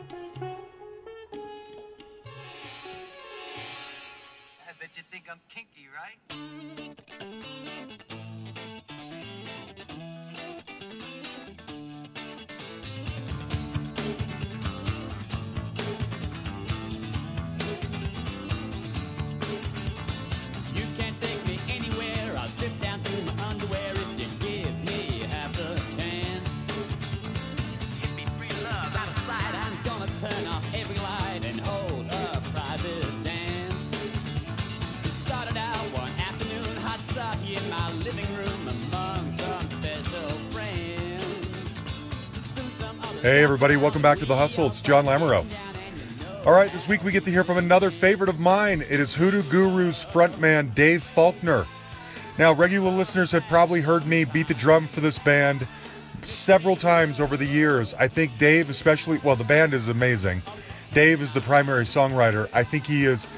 I bet you think I'm kinky, right? Hey, everybody, welcome back to The Hustle. It's John Lamoureux. All right, this week we get to hear from another favorite of mine. It is Hoodoo Guru's frontman, Dave Faulkner. Now, regular listeners have probably heard me beat the drum for this band several times over the years. I think Dave, especially, well, the band is amazing. Dave is the primary songwriter. I think he is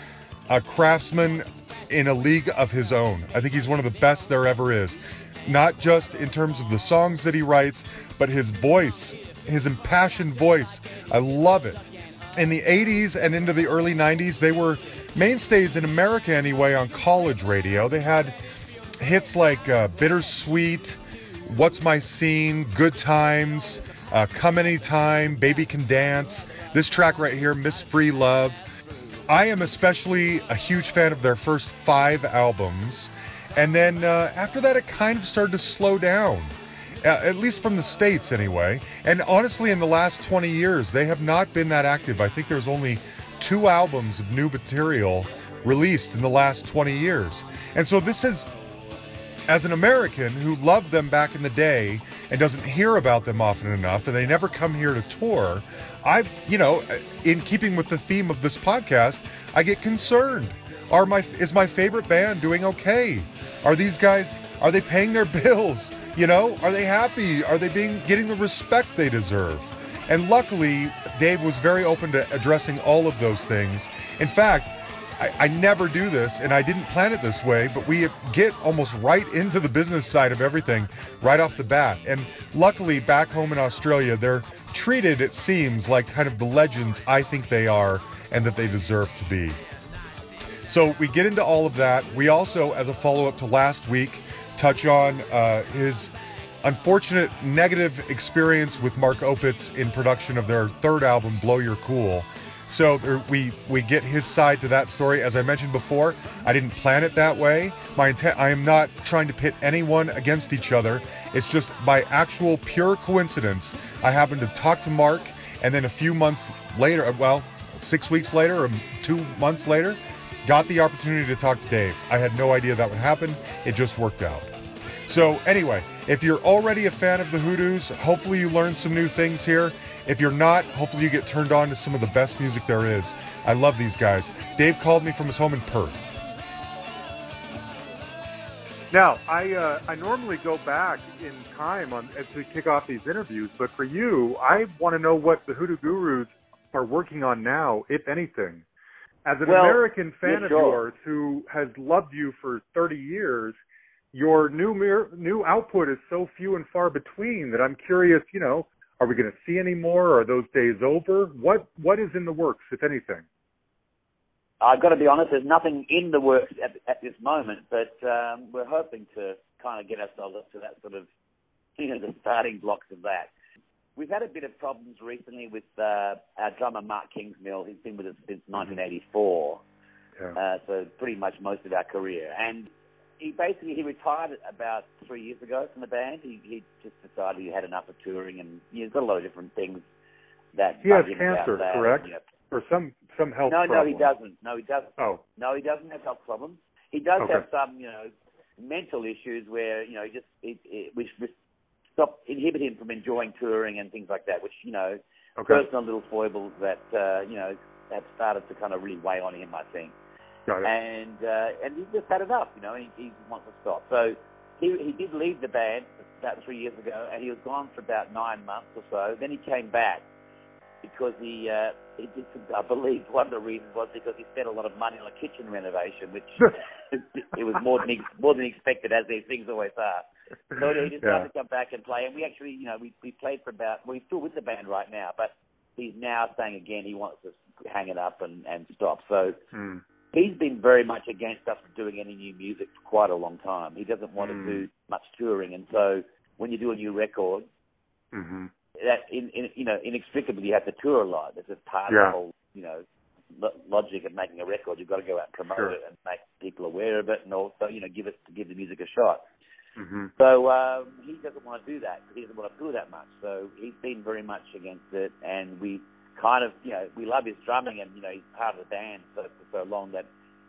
a craftsman in a league of his own. I think he's one of the best there ever is. Not just in terms of the songs that he writes, but his voice, his impassioned voice. I love it in the 80s and into the early 90s, they were mainstays in America anyway on college radio. They had hits like uh, Bittersweet, What's My Scene, Good Times, uh, Come Anytime, Baby Can Dance. This track right here, Miss Free Love. I am especially a huge fan of their first five albums. And then uh, after that, it kind of started to slow down uh, at least from the states anyway. And honestly, in the last 20 years, they have not been that active. I think there's only two albums of new material released in the last 20 years. And so this is as an American who loved them back in the day and doesn't hear about them often enough, and they never come here to tour, I, you know, in keeping with the theme of this podcast, I get concerned. Are my is my favorite band doing okay? Are these guys are they paying their bills? You know, are they happy? Are they being getting the respect they deserve? And luckily, Dave was very open to addressing all of those things. In fact, I, I never do this and I didn't plan it this way, but we get almost right into the business side of everything right off the bat. And luckily, back home in Australia, they're treated, it seems, like kind of the legends I think they are and that they deserve to be. So we get into all of that. We also, as a follow up to last week, touch on uh, his unfortunate negative experience with Mark Opitz in production of their third album, Blow Your Cool. So there, we we get his side to that story. As I mentioned before, I didn't plan it that way. My intent, I am not trying to pit anyone against each other. It's just by actual pure coincidence. I happened to talk to Mark, and then a few months later, well, six weeks later or two months later, got the opportunity to talk to Dave. I had no idea that would happen. It just worked out. So, anyway, if you're already a fan of the Hoodoos, hopefully you learned some new things here. If you're not, hopefully you get turned on to some of the best music there is. I love these guys. Dave called me from his home in Perth. Now, I uh, I normally go back in time on to kick off these interviews, but for you, I want to know what the Hoodoo Gurus are working on now, if anything. As an Well, American fan yeah, of yours who has loved you for 30 years, your new mir- new output is so few and far between that I'm curious. You know, are we going to see any more? Are those days over? What what is in the works, if anything? I've got to be honest, there's nothing in the works at, at this moment, but um, we're hoping to kind of get ourselves up to that sort of, you know, the starting blocks of that. We've had a bit of problems recently with uh, our drummer Mark Kingsmill. He's been with us since 1984, Yeah. uh, so pretty much most of our career. And he basically he retired about three years ago from the band. He he just decided he had enough of touring, and he's got a lot of different things that He has bug him about cancer, correct? You know, Or some some health no, no, he doesn't. No, he doesn't. Oh, No, he doesn't have health problems. He does Okay. have some, you know, mental issues where you know, he just it, it, which which stop inhibit him from enjoying touring and things like that. Which you know, okay. personal little foibles that uh, you know have started to kind of really weigh on him. I think and uh, and he's just had enough, you know, and he, he wants to stop. So he he did leave the band about three years ago, and he was gone for about nine months or so. Then he came back because he uh, he did some, I believe one of the reasons was because he spent a lot of money on a kitchen renovation, which it was more than ex- more than expected, as these things always are. So he decided Yeah. to come back and play, and we actually, you know, we we played for about we're still with the band right now, but he's now saying again he wants to hang it up and, and stop. So Hmm. he's been very much against us doing any new music for quite a long time. He doesn't want Mm. to do much touring, and so when you do a new record, Mhm. That in, in you know inextricably you have to tour a lot. That's just part of the whole you know lo- logic of making a record. You've got to go out and promote Sure. it and make people aware of it, and also you know give it give the music a shot. Mhm. So um, he doesn't want to do that because he doesn't want to tour that much. So he's been very much against it, and we kind of you know we love his drumming, and you know he's part of the band for, for so long that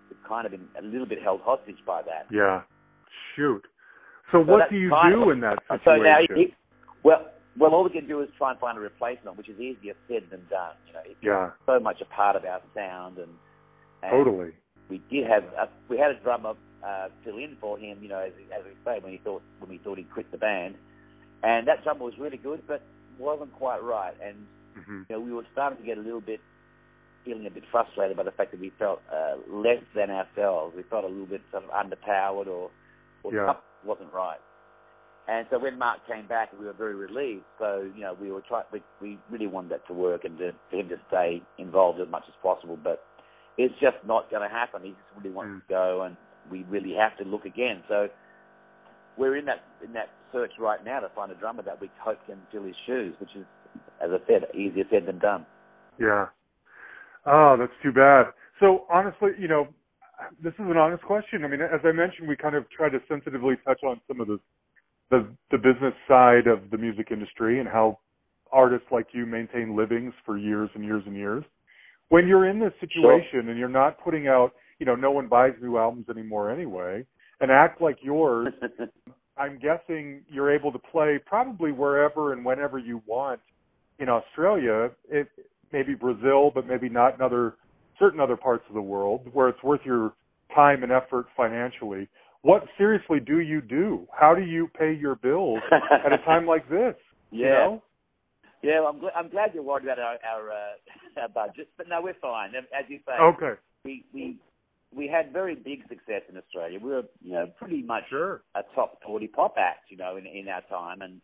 we've kind of been a little bit held hostage by that. Yeah. Shoot. So, So what do you do of- in that So situation? now, he, he, well, well, all we can do is try and find a replacement, which is easier said than done. You know, it's yeah. so much a part of our sound, and, and Totally. we did have a, we had a drummer uh, fill in for him. You know, as, as we say, when he thought when we thought he'd quit the band, and that drummer was really good, but wasn't quite right. And Mhm. you know, we were starting to get a little bit feeling a bit frustrated by the fact that we felt uh, less than ourselves. We felt a little bit sort of underpowered, or or Yeah. wasn't right. And so when Mark came back, we were very relieved. So you know, we were trying. We, we really wanted that to work and to, for him to stay involved as much as possible. But it's just not going to happen. He just really wants Mm. to go, and we really have to look again. So we're in that in that search right now to find a drummer that we hope can fill his shoes, which is, as I said, easier said than done. Yeah. Oh, that's too bad. So honestly, you know, this is an honest question. I mean, as I mentioned, we kind of try to sensitively touch on some of the the the business side of the music industry and how artists like you maintain livings for years and years and years. When you're in this situation and you're not putting out, you know, no one buys new albums anymore anyway, an act like yours, I'm guessing you're able to play probably wherever and whenever you want in Australia. It maybe Brazil, but maybe not in other certain other parts of the world where it's worth your time and effort financially. What seriously do you do? How do you pay your bills at a time like this? You Yeah. know? Yeah, well, I'm, gl- I'm glad you're worried about our our, uh, our budget, but no, we're fine. As you say, Okay. we we we had very big success in Australia. We were, you know, pretty much Sure. a top 40 pop act, you know, in in our time, and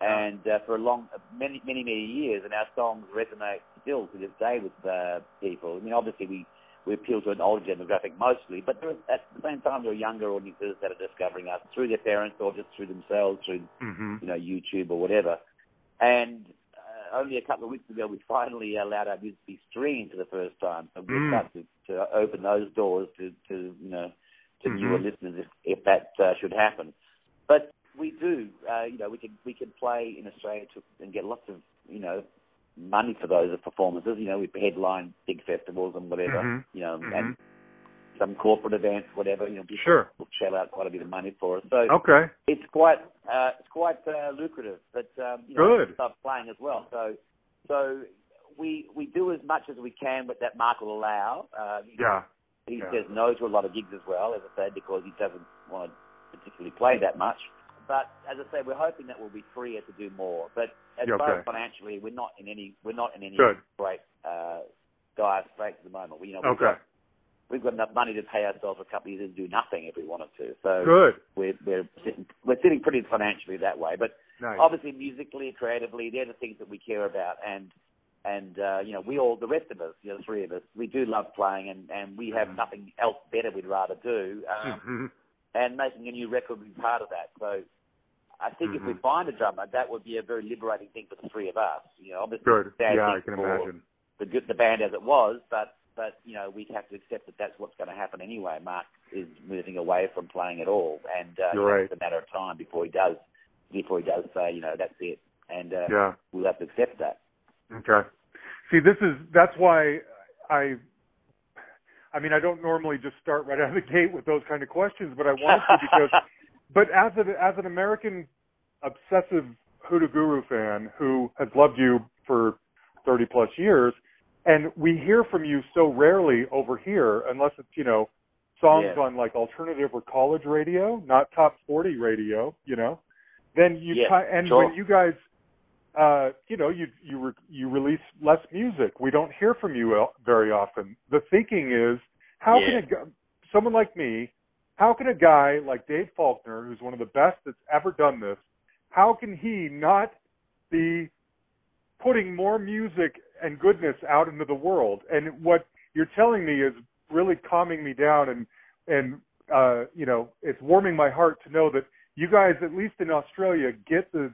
and uh, for a long, many many many years, and our songs resonate still to this day with uh, people. I mean, obviously we we appeal to an older demographic mostly, but there are, at the same time there are younger audiences that are discovering us through their parents or just through themselves, through Mhm. you know, YouTube or whatever. And uh, only a couple of weeks ago, we finally allowed our music to be streamed for the first time. So we're Mm. to, to open those doors to, to you know, to Mhm. newer listeners if, if that uh, should happen. But we do, uh, you know, we can we can play in Australia to, and get lots of, you know, money for those performances. You know, we headline big festivals and whatever. Mhm. You know, Mhm. and some corporate events, whatever. You know, people Sure. will shell out quite a bit of money for us. So Okay. it's quite uh, it's quite uh, lucrative, but um, you know, Good. love playing as well. So so we we do as much as we can but that Mark will allow. Uh, Yeah. he yeah. says no to a lot of gigs as well, as I said, because he doesn't want to particularly play that much. But as I say, we're hoping that we'll be freer to do more. But as Yeah, far as financially, we're not in any we're not in any Good. great uh, dire straits at the moment. We, you know, we've Okay. got we've got enough money to pay ourselves for a couple of years and do nothing if we wanted to. So Good. we're we're sitting we're sitting pretty financially that way. But Nice. obviously, musically, creatively, they're the things that we care about, and and uh, you know, we all the rest of us, you know, the three of us, we do love playing, and and we have nothing else better we'd rather do, um, Mhm. and making a new record would be part of that. So. I think if we Mhm. find a drummer, that would be a very liberating thing for the three of us. You know, obviously, Good. Yeah, I can imagine. the good the band as it was, but but you know we'd have to accept that that's what's going to happen anyway. Mark is moving away from playing at all, and uh, you You're know, right. it's a matter of time before he does before he does say you know that's it, and uh, Yeah. we'll have to accept that. Okay. See, this is that's why I. I mean, I don't normally just start right out of the gate with those kind of questions, but I wanted to because. But as an as an American obsessive Hoodoo Guru fan who has loved you for thirty plus years, and we hear from you so rarely over here, unless it's you know songs Yeah. on like alternative or college radio, not top forty radio, you know. Then you Yeah, try, and sure. when you guys uh, you know, you you re, you release less music. We don't hear from you very often. The thinking is, how Yeah. can a someone like me, how can a guy like Dave Faulkner, who's one of the best that's ever done this, how can he not be putting more music and goodness out into the world. And what you're telling me is really calming me down and and uh, you know it's warming my heart to know that you guys, at least in Australia, get the,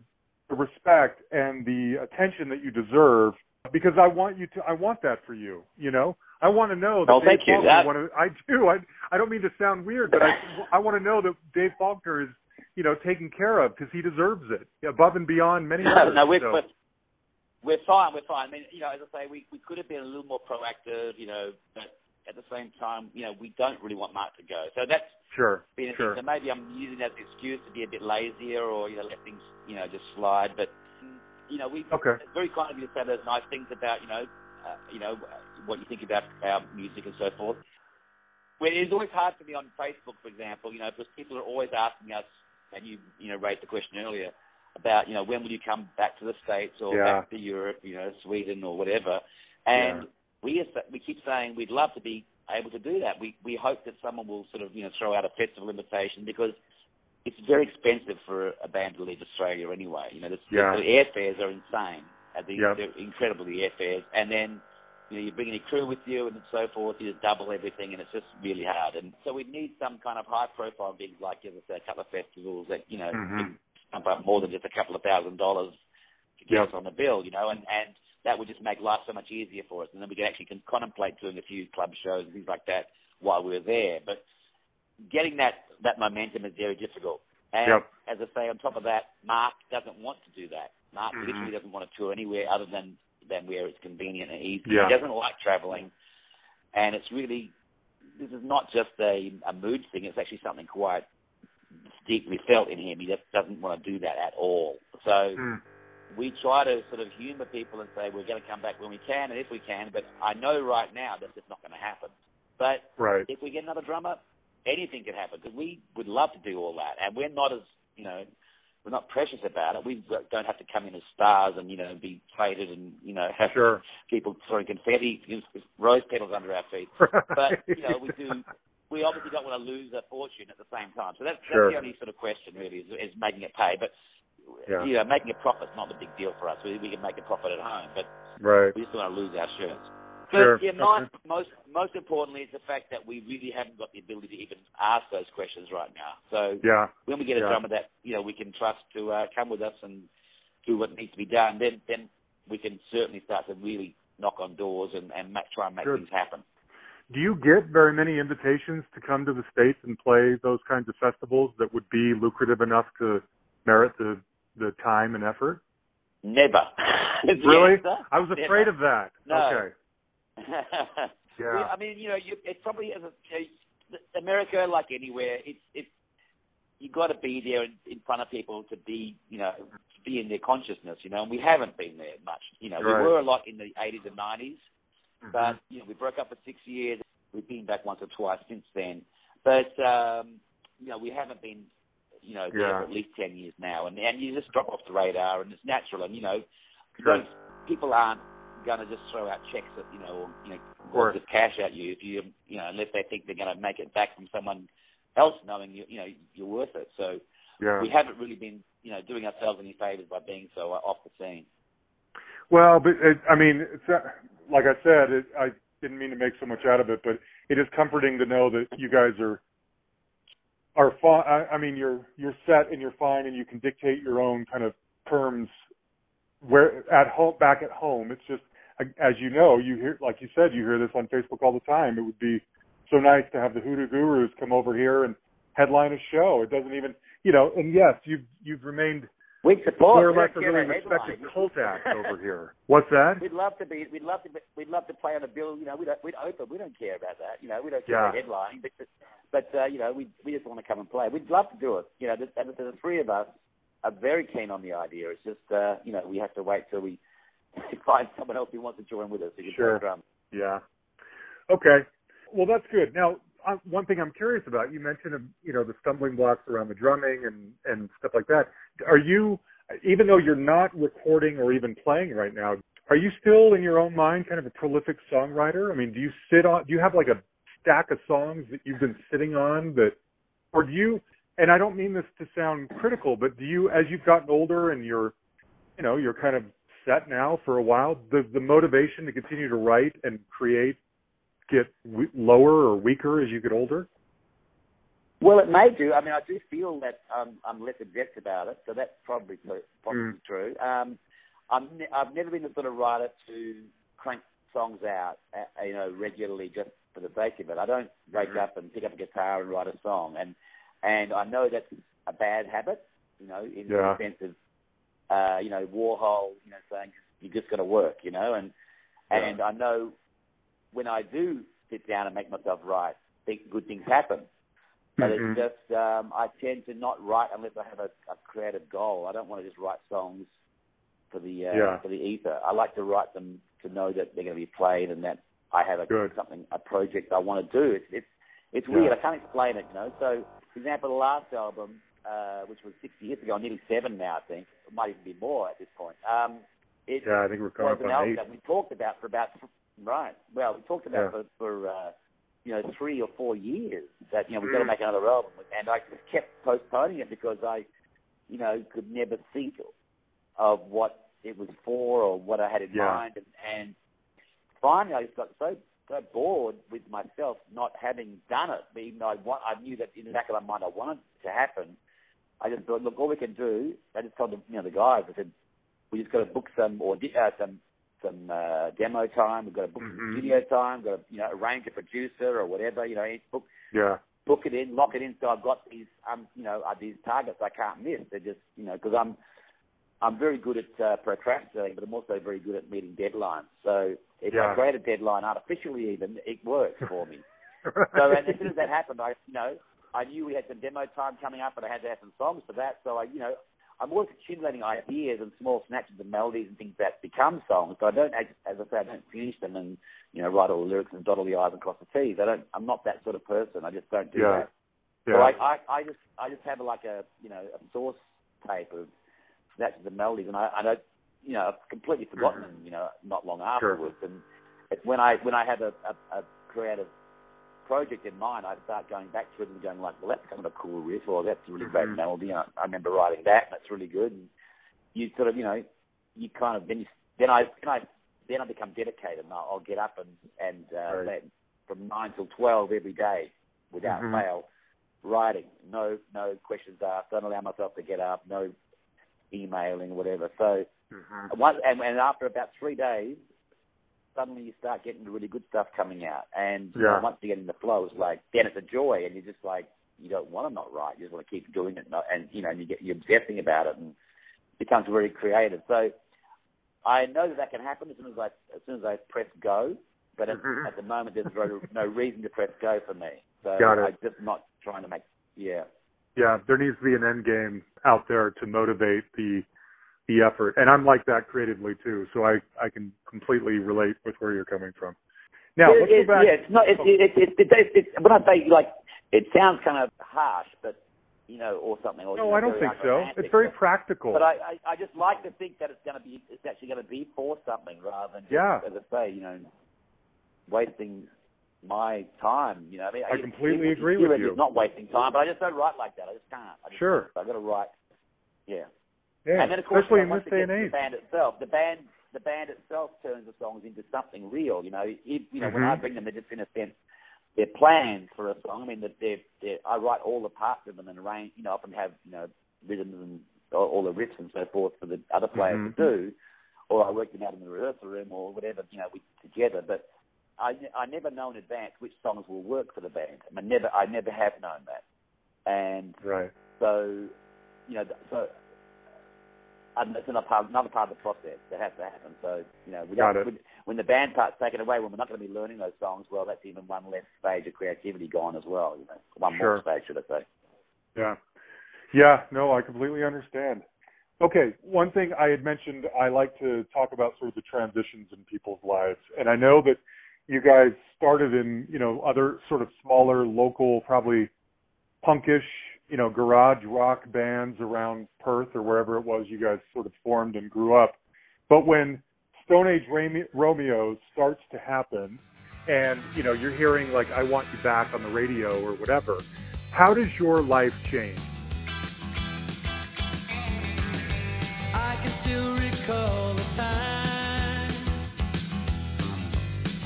the respect and the attention that you deserve because I want you to. I want that for you. You know, I want to know that Oh, Dave thank you. That- wanna- I do. I I don't mean to sound weird, but I I want to know that Dave Faulkner is you know taken care of because he deserves it above and beyond many others. no, we're, so, we're we're fine. We're fine. I mean, you know, as I say, we we could have been a little more proactive, you know, but at the same time, you know, we don't really want Mark to go. So that's sure, been a sure. thing. So maybe I'm using that as an excuse to be a bit lazier or you know let things you know just slide. But you know, we Okay. it's very kind of you to say those nice things about you know uh, you know what you think about our music and so forth. Well, it's always hard for me on Facebook, for example, you know, because people are always asking us, and you you know raised the question earlier about you know when will you come back to the states or Yeah. back to Europe, you know, Sweden or whatever, and Yeah. we we keep saying we'd love to be able to do that. We we hope that someone will sort of you know throw out a festival invitation because it's very expensive for a band to leave Australia anyway. You know, the, Yeah. the airfares are insane. At the, Yep. They're incredible the airfares, and then you know you're bringing a crew with you and so forth. You just double everything, and it's just really hard. And so we need some kind of high profile gigs like, as I say, a couple of festivals that you know Mhm. can pump up more than just a couple of thousand dollars to get Yep. us on the bill. You know, and and that would just make life so much easier for us, and then we could actually can contemplate doing a few club shows and things like that while we're there. But getting that that momentum is very difficult. And Yep. as I say, on top of that, Mark doesn't want to do that. Mark Mhm. literally doesn't want to tour anywhere other than than where it's convenient and easy. Yeah. He doesn't like traveling, and it's really this is not just a, a mood thing. It's actually something quite deeply felt in him. He just doesn't want to do that at all. So Mm. we try to sort of humour people and say we're going to come back when we can and if we can. But I know right now that's just not going to happen. But Right. if we get another drummer, anything can happen because we would love to do all that, and we're not as you know we're not precious about it. We don't have to come in as stars and you know be plated and you know have Sure. people throwing confetti, rose petals under our feet. But you know we do. We obviously don't want to lose a fortune at the same time. So that's, Sure. that's the only sort of question really is, is making it pay. But Yeah. you know making a profit's not a big deal for us. We, we can make a profit at home, but Right. we just don't want to lose our shirts. Sure. But yeah, Okay. most, most importantly is the fact that we really haven't got the ability to even ask those questions right now. So Yeah. when we get a Yeah. drummer that you know we can trust to uh, come with us and do what needs to be done, then then we can certainly start to really knock on doors and, and make, try and make Good. things happen. Do you get very many invitations to come to the states and play those kinds of festivals that would be lucrative enough to merit the the time and effort? Never. Really? I was afraid Never. of that. No. Okay. Yeah. I mean, you know, you, it's probably as a, you know, America, like anywhere, it's it's you got to be there in, in front of people to be, you know, to be in their consciousness, you know. And we haven't been there much, you know. Right. We were a lot in the 80s and 90s, Mhm. but you know, we broke up for six years. We've been back once or twice since then, but um, you know, we haven't been, you know, there Yeah. for at least 10 years now. And and you just drop off the radar, and it's natural. And you know, Sure. people aren't going to just throw out checks at you know, or, you know, course. just cash at you if you you know unless they think they're going to make it back from someone else knowing you you know you're worth it. So Yeah. we haven't really been you know doing ourselves any favors by being so uh, off the scene. Well, but it, I mean, it's uh, like I said, it, I didn't mean to make so much out of it, but it is comforting to know that you guys are are fine. I, I mean, you're you're set and you're fine, and you can dictate your own kind of terms where at home, back at home. It's just as you know, you hear like you said, you hear this on Facebook all the time. It would be so nice to have the Hoodoo Gurus come over here and headline a show. It doesn't even, you know. And yes, you've you've remained We'd support. we a really respected headline. cult act over here. What's that? We'd love to be. We'd love to. Be, we'd love to play on a bill. You know, we'd we'd open. We don't care about that. You know, we don't care Yeah. about headlining. But but uh, you know, we we just want to come and play. We'd love to do it. You know, the, the, the three of us are very keen on the idea. It's just uh, you know we have to wait till we find someone else who wants to join with us can Sure. drums. Yeah. Okay. Well, that's good. Now, uh, one thing I'm curious about, you mentioned, um, you know, the stumbling blocks around the drumming and and stuff like that. Are you, even though you're not recording or even playing right now, are you still in your own mind kind of a prolific songwriter? I mean, do you sit on, do you have like a stack of songs that you've been sitting on that, or do you? And I don't mean this to sound critical, but do you, as you've gotten older and you're, you know, you're kind of set now for a while? The the motivation to continue to write and create get w- lower or weaker as you get older? Well, it may do. I mean, I do feel that um, I'm less adept about it, so that's probably probably Mm. true. Um, I'm ne- I've never been the sort of writer to crank songs out, uh, you know, regularly just for the sake of it. I don't wake Mhm. up and pick up a guitar and write a song, and and I know that's a bad habit, you know, in Yeah. the sense of, uh, you know, Warhol, you know, saying you just got to work, you know, and and I know when I do sit down and make myself write, think good things happen. But Mhm. it's just um, I tend to not write unless I have a, a creative goal. I don't want to just write songs for the uh, Yeah. for the ether. I like to write them to know that they're going to be played and that I have a Good. something a project I want to do. It's it's it's Yeah. weird. I can't explain it, you know. So, for example, the last album, uh, which was six years ago, nearly seven now, I think, it might even be more at this point. Um, it Yeah, I think we're coming was an album eight. that we talked about for about right. Well, we talked about Yeah. for, for uh, you know three or four years that you know we've got to Mm. make another album, and I just kept postponing it because I, you know, could never think of what it was for or what I had in Yeah. mind, and, and finally I just got so so bored with myself not having done it, even though I, want, I knew that in the back of my mind I wanted it to happen. I just thought, look, all we can do. I just told the, you know the guys. I said, we just got to book some or uh, some some uh, demo time. We've got to book Mhm. some studio time. Got to you know arrange a producer or whatever. You know, book Yeah. book it in, lock it in. So I've got these um you know uh, these targets I can't miss. They're just you know because I'm I'm very good at uh, procrastinating, but I'm also very good at meeting deadlines. So if Yeah. I create a deadline artificially, even it works for me. So and as soon as that happened, I you know I knew we had some demo time coming up, and I had to have some songs for that. So I you know I'm always accumulating ideas and small snatches of melodies and things that become songs. But I don't, as as I say, I don't finish them and you know write all the lyrics and dot all the i's and cross the t's. I don't. I'm not that sort of person. I just don't do Yeah. that. yeah. So I, I I just I just have like a you know a source tape of snatches of melodies, and I I don't you know I've completely forgotten them. You know, not long Mm-hmm. Sure. afterwards, and it's when I when I have a, a, a creative project in mind, I start going back to it and going like, well, that's kind of a cool riff, or that's a really great Mhm. melody. And I, I remember writing that, and it's really good. And you sort of, you know, you kind of then you, then I then I then I become dedicated, and I'll, I'll get up and and uh, Right. let- from nine till twelve every day without Mhm. fail, writing. No no questions asked. Don't allow myself to get up. No emailing, whatever. So Mhm. one, and, and after about three days, suddenly you start getting the really good stuff coming out. And you know, once you get in the flow, it's like then it's a joy, and you're just like you don't want to not write. You just want to keep doing it, and, and you know, and you get you're obsessing about it, and it becomes very creative. So I know that that can happen as soon as I as soon as I press go. But at, Mhm. at the moment, there's no, no reason to press go for me. So Got it. I'm just not trying to make yeah. yeah, there needs to be an end game out there to motivate the the effort. And I'm like that creatively too, so I I can completely relate with where you're coming from. Now It- let's it- go back. Yeah, it's not. It's, it, it, it, it, it, when I say like, it sounds kind of harsh, but you know, or something. Or, no, you know, I don't think so. It's very but- practical. But I, I, I just like to think that it's going to be, it's actually going to be for something rather than, just, Yeah. as I say, you know, wasting my time. You know, I mean, I I completely agree with you. It's not wasting time, but I just don't write like that. I just can't. I just, Sure. I've got to write. Yeah. Yeah, And then of course, you know, once it gets to the band itself, the band, the band itself turns the songs into something real. You know, if, you know, when Mhm. I bring them, they're just in a sense, they're plans for a song. I mean, that they're, they're, I write all the parts of them and arrange. You know, often have you know rhythms and all, the riffs and so forth for the other players Mhm. to do, or I work them out in the rehearsal room or whatever. You know, we together, but. I, I never know in advance which songs will work for the band. I mean, never, I never have known that, and Right. so, you know, so and that's another part, another part of the process that has to happen. So, you know, we Got don't, it. when, when the band part's taken away, when we're not going to be learning those songs, well, that's even one less stage of creativity gone as well. You know, one more Sure. stage, should I say? Yeah. Yeah, no, I completely understand. Okay, one thing I had mentioned, I like to talk about sort of the transitions in people's lives. And I know that you guys started in, you know, other sort of smaller, local, probably punkish, you know, garage rock bands around Perth or wherever it was you guys sort of formed and grew up. But when Stone Age Romeo starts to happen, and you know, you're hearing like "I Want You Back" on the radio or whatever, how does your life change?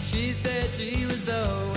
She said she was old.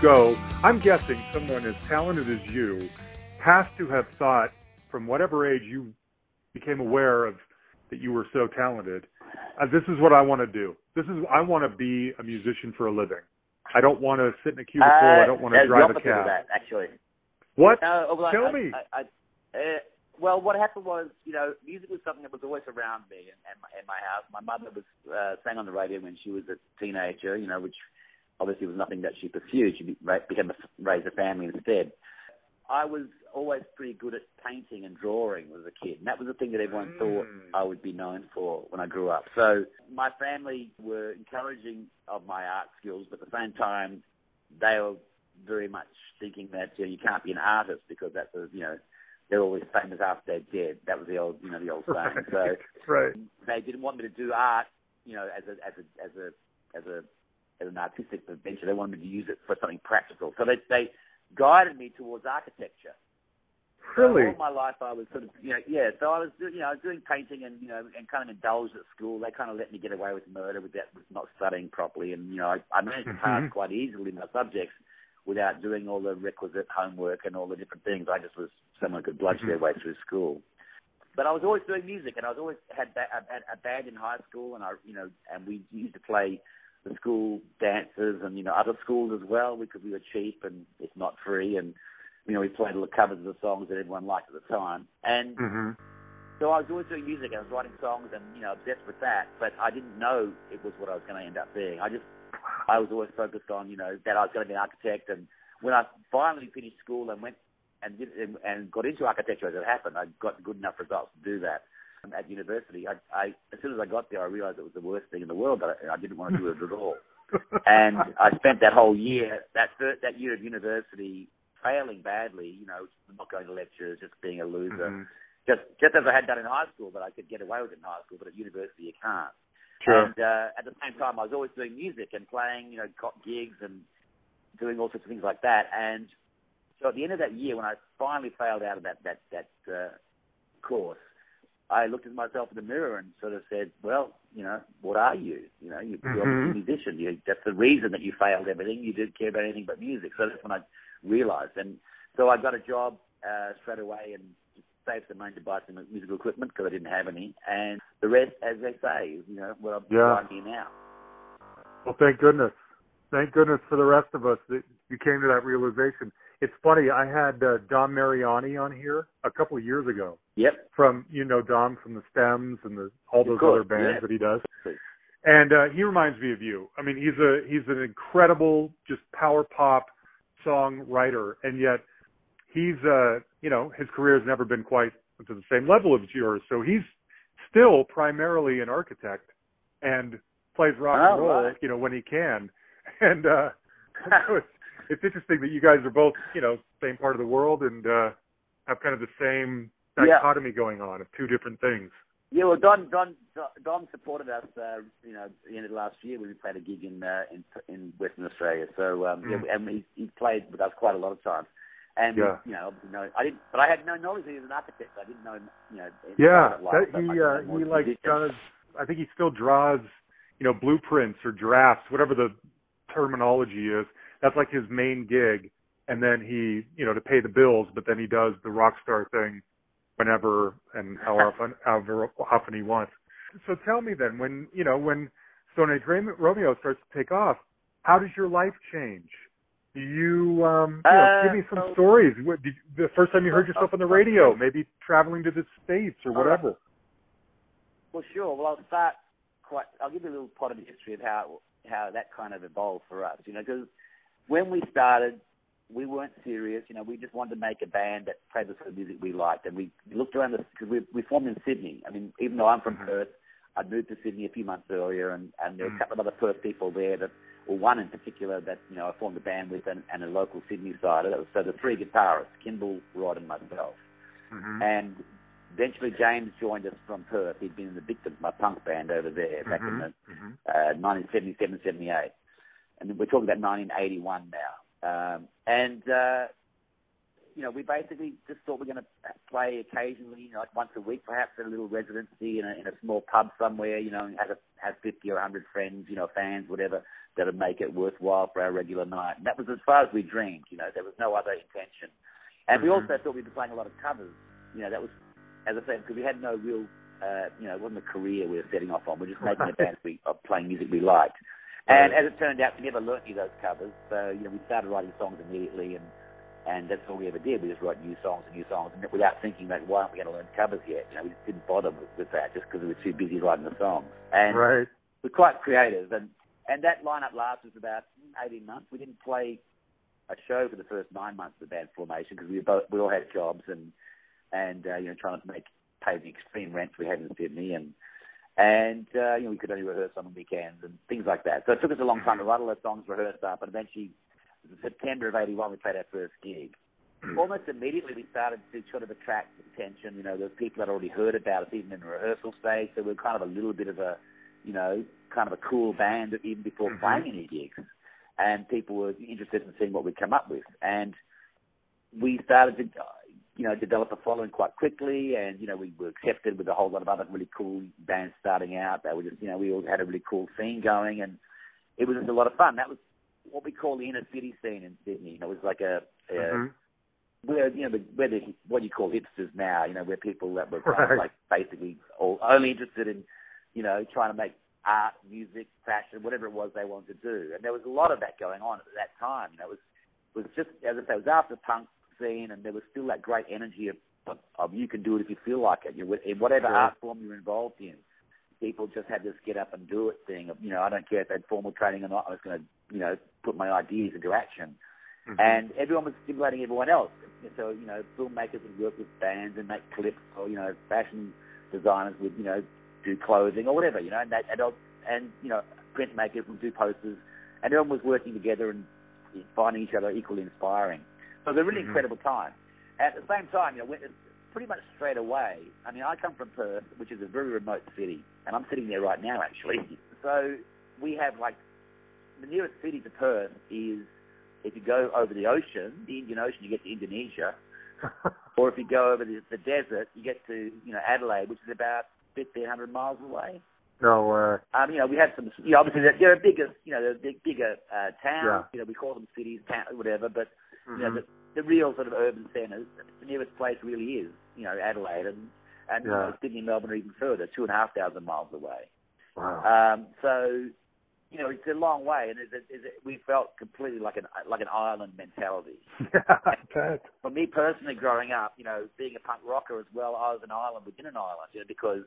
Go, I'm guessing someone as talented as you has to have thought from whatever age you became aware of that you were so talented. Uh, this is what I want to do. This is I want to be a musician for a living. I don't want to sit in a cubicle. I don't want to Uh, drive a cab. that, actually. What? No, well, Tell I, me. I, I, uh, well, what happened was, you know, music was something that was always around me and, and my, in my house. My mother was uh, sang on the radio when she was a teenager, you know, which obviously was nothing that she pursued. She became a, raised a family instead. I was always pretty good at painting and drawing as a kid, and that was the thing that everyone thought Mm. I would be known for when I grew up. So my family were encouraging of my art skills, but at the same time, they were very much thinking that you, know, you can't be an artist because that's a you know they're always famous after they're dead. That was the old you know the old saying. So right. they didn't want me to do art, you know, as a as a as a as a as an artistic venture. They wanted me to use it for something practical. So they they guided me towards architecture. Really? All my life, I was sort of, you know, yeah. So I was, you know, I was doing painting and you know, and kind of indulged at school. They kind of let me get away with murder with that, with not studying properly, and you know, I, I managed to pass Mhm. quite easily my subjects without doing all the requisite homework and all the different things. I just was someone who could bludge their way through school. But I was always doing music, and I was always had ba- a, a, a band in high school, and I, you know, and we used to play the school dances and you know other schools as well because we were cheap and it's not free and you know we played the covers of the songs that everyone liked at the time. And hmm so I was always doing music. And I was writing songs and you know obsessed with that but I didn't know it was what I was going to end up being. I just I was always focused on you know that I was going to be an architect. And when I finally finished school and went and did and, and got into architecture as it happened I got good enough results to do that at university I, I as soon as I got there I realized it was the worst thing in the world but I, I didn't want to do it at all and I spent that whole year, that thir- that year of university, failing badly. You know, not going to lectures, just being a loser. Mhm. Just just as I had done in high school, but I could get away with it in high school, but at university you can't. Sure. And uh, at the same time, I was always doing music and playing, you know, got gigs and doing all sorts of things like that. And so at the end of that year, when I finally failed out of that that that uh, course, I looked at myself in the mirror and sort of said, "Well, you know, what are you? You know, you, you're Mhm. a musician. You, that's the reason that you failed everything. You didn't care about anything but music." So that's when I realised, and so I got a job uh, straight away and saved some money to buy some musical equipment because I didn't have any, and the rest, as they say, you know, what I'm Yeah. here now. Well, thank goodness. Thank goodness for the rest of us that you came to that realization. It's funny. I had uh, Dom Mariani on here a couple of years ago Yep. from you know Dom from the Stems and the all those other bands yeah. that he does. And uh, he reminds me of you. I mean, he's a he's an incredible just power pop songwriter, and yet he's uh you know his career has never been quite to the same level as yours. So he's still primarily an architect and plays rock Oh, and roll, right. you know, when he can. And uh so it's, it's interesting that you guys are both, you know, same part of the world and uh have kind of the same Yeah. dichotomy going on of two different things. Yeah, well, Don Don Don supported us, uh, you know, at the end of last year when we played a gig in uh, in in Western Australia. So um, Mm. yeah, and he, he played with us quite a lot of times. And Yeah. you know, know, I didn't, but I had no knowledge that he was an architect. I didn't know, him, you know. Yeah, that, he uh, he like musician. does. I think he still draws. you know, blueprints or drafts, whatever the terminology is. That's like his main gig, and then he, you know, to pay the bills. But then he does the rock star thing whenever and how often, however often he wants. So tell me then, when you know, when Stone Age Romeo starts to take off, how does your life change? Do you, um, you know, Uh, give me some so- stories. What, did, the first time you heard yourself on the radio, maybe traveling to the states or whatever. Well, sure. Well, I'll start quite. I'll give you a little part of the history of how how that kind of evolved for us. You know, because when we started, we weren't serious. You know, we just wanted to make a band that played the sort of music we liked, and we looked around because we we formed in Sydney. I mean, even though I'm from Mhm. Perth, I'd moved to Sydney a few months earlier, and and there were Mm. a couple of other Perth people there that. Well, one in particular that you know I formed a band with, and, and a local Sydney sider. So the three guitarists, Kimble, Rod, and myself. Mm-hmm. And eventually James joined us from Perth. He'd been in the Victims, my punk band over there back in the hmm uh, 1977, 78. And we're talking about 1981 now. Um, and, uh, you know, we basically just thought we're going to play occasionally, you know, like once a week, perhaps at a little residency in a, in a small pub somewhere, you know, and have, a, have 50 or 100 friends, you know, fans, whatever, that would make it worthwhile for our regular night. And that was as far as we dreamed, you know, there was no other intention. And we Mhm. also thought we'd be playing a lot of covers. You know, that was, as I said, because we had no real, uh, you know, it wasn't a career we were setting off on. We're just making a band we, of playing music we liked. And as it turned out, we never learnt any of those covers. So, you know, we started writing songs immediately and and that's all we ever did. We just wrote new songs and new songs, and without thinking like, why aren't we going to learn covers yet? You know, we just didn't bother with, with that just because we were too busy writing the songs. And Right. we're quite creative, and and that lineup lasted about eighteen months. We didn't play a show for the first nine months of the band formation because we both we all had jobs and and uh, you know trying to make pay the extreme rents we had in Sydney and and uh, you know we could only rehearse on the weekends and things like that. So it took us a long time to write all those songs, rehearse up, and eventually in September of '81 we played our first gig. Almost immediately we started to sort of attract attention. You know, there were people that already heard about us even in the rehearsal stage, so we are kind of a little bit of a you know kind of a cool band even before Mhm. playing any gigs and people were interested in seeing what we'd come up with. And we started to, you know, develop a following quite quickly, and you know, we were accepted with a whole lot of other really cool bands starting out. That were just, you know, we all had a really cool scene going, and it was just a lot of fun. That was what we call the inner city scene in Sydney. You know, it was like a, a Mhm. where you know the, where the what you call hipsters now. You know, where people that were kind Right. of like basically all only interested in, you know, trying to make art, music, fashion, whatever it was they wanted to do. And there was a lot of that going on at that time. You know, it was was just as I say, it was after punk scene, and there was still that great energy of of, of you can do it if you feel like it. You know, in whatever Sure. art form you're involved in. People just had this get up and do it thing of, you know, I don't care if they had formal training or not, I was going to, you know, put my ideas into action Mhm. and everyone was stimulating everyone else. So you know, filmmakers would work with bands and make clips, or you know, fashion designers would you know do clothing or whatever, you know, and that and, and you know, printmakers would do posters, and everyone was working together and finding each other equally inspiring. So it was a really Mhm. incredible time. At the same time, you know, pretty much straight away. I mean, I come from Perth, which is a very remote city, and I'm sitting there right now actually. So we have like the nearest city to Perth is if you go over the ocean, the Indian Ocean, you get to Indonesia, or if you go over the, the desert, you get to you know Adelaide, which is about 1,500 miles away. no, uh, Um, you know, we have some, you know, obviously they're, they're bigger, you know, they're big, bigger uh, towns. Yeah. You know, we call them cities, town, whatever. But you know, the, the real sort of urban centres, the nearest place really is, you know, Adelaide, and and Yeah. know, Sydney Melbourne are even further, two and a half thousand miles away. wow. Um, so, you know, it's a long way, and it, it, it, we felt completely like an like an island mentality. yeah. For me personally, growing up, you know, being a punk rocker as well, I was an island within an island, you know, because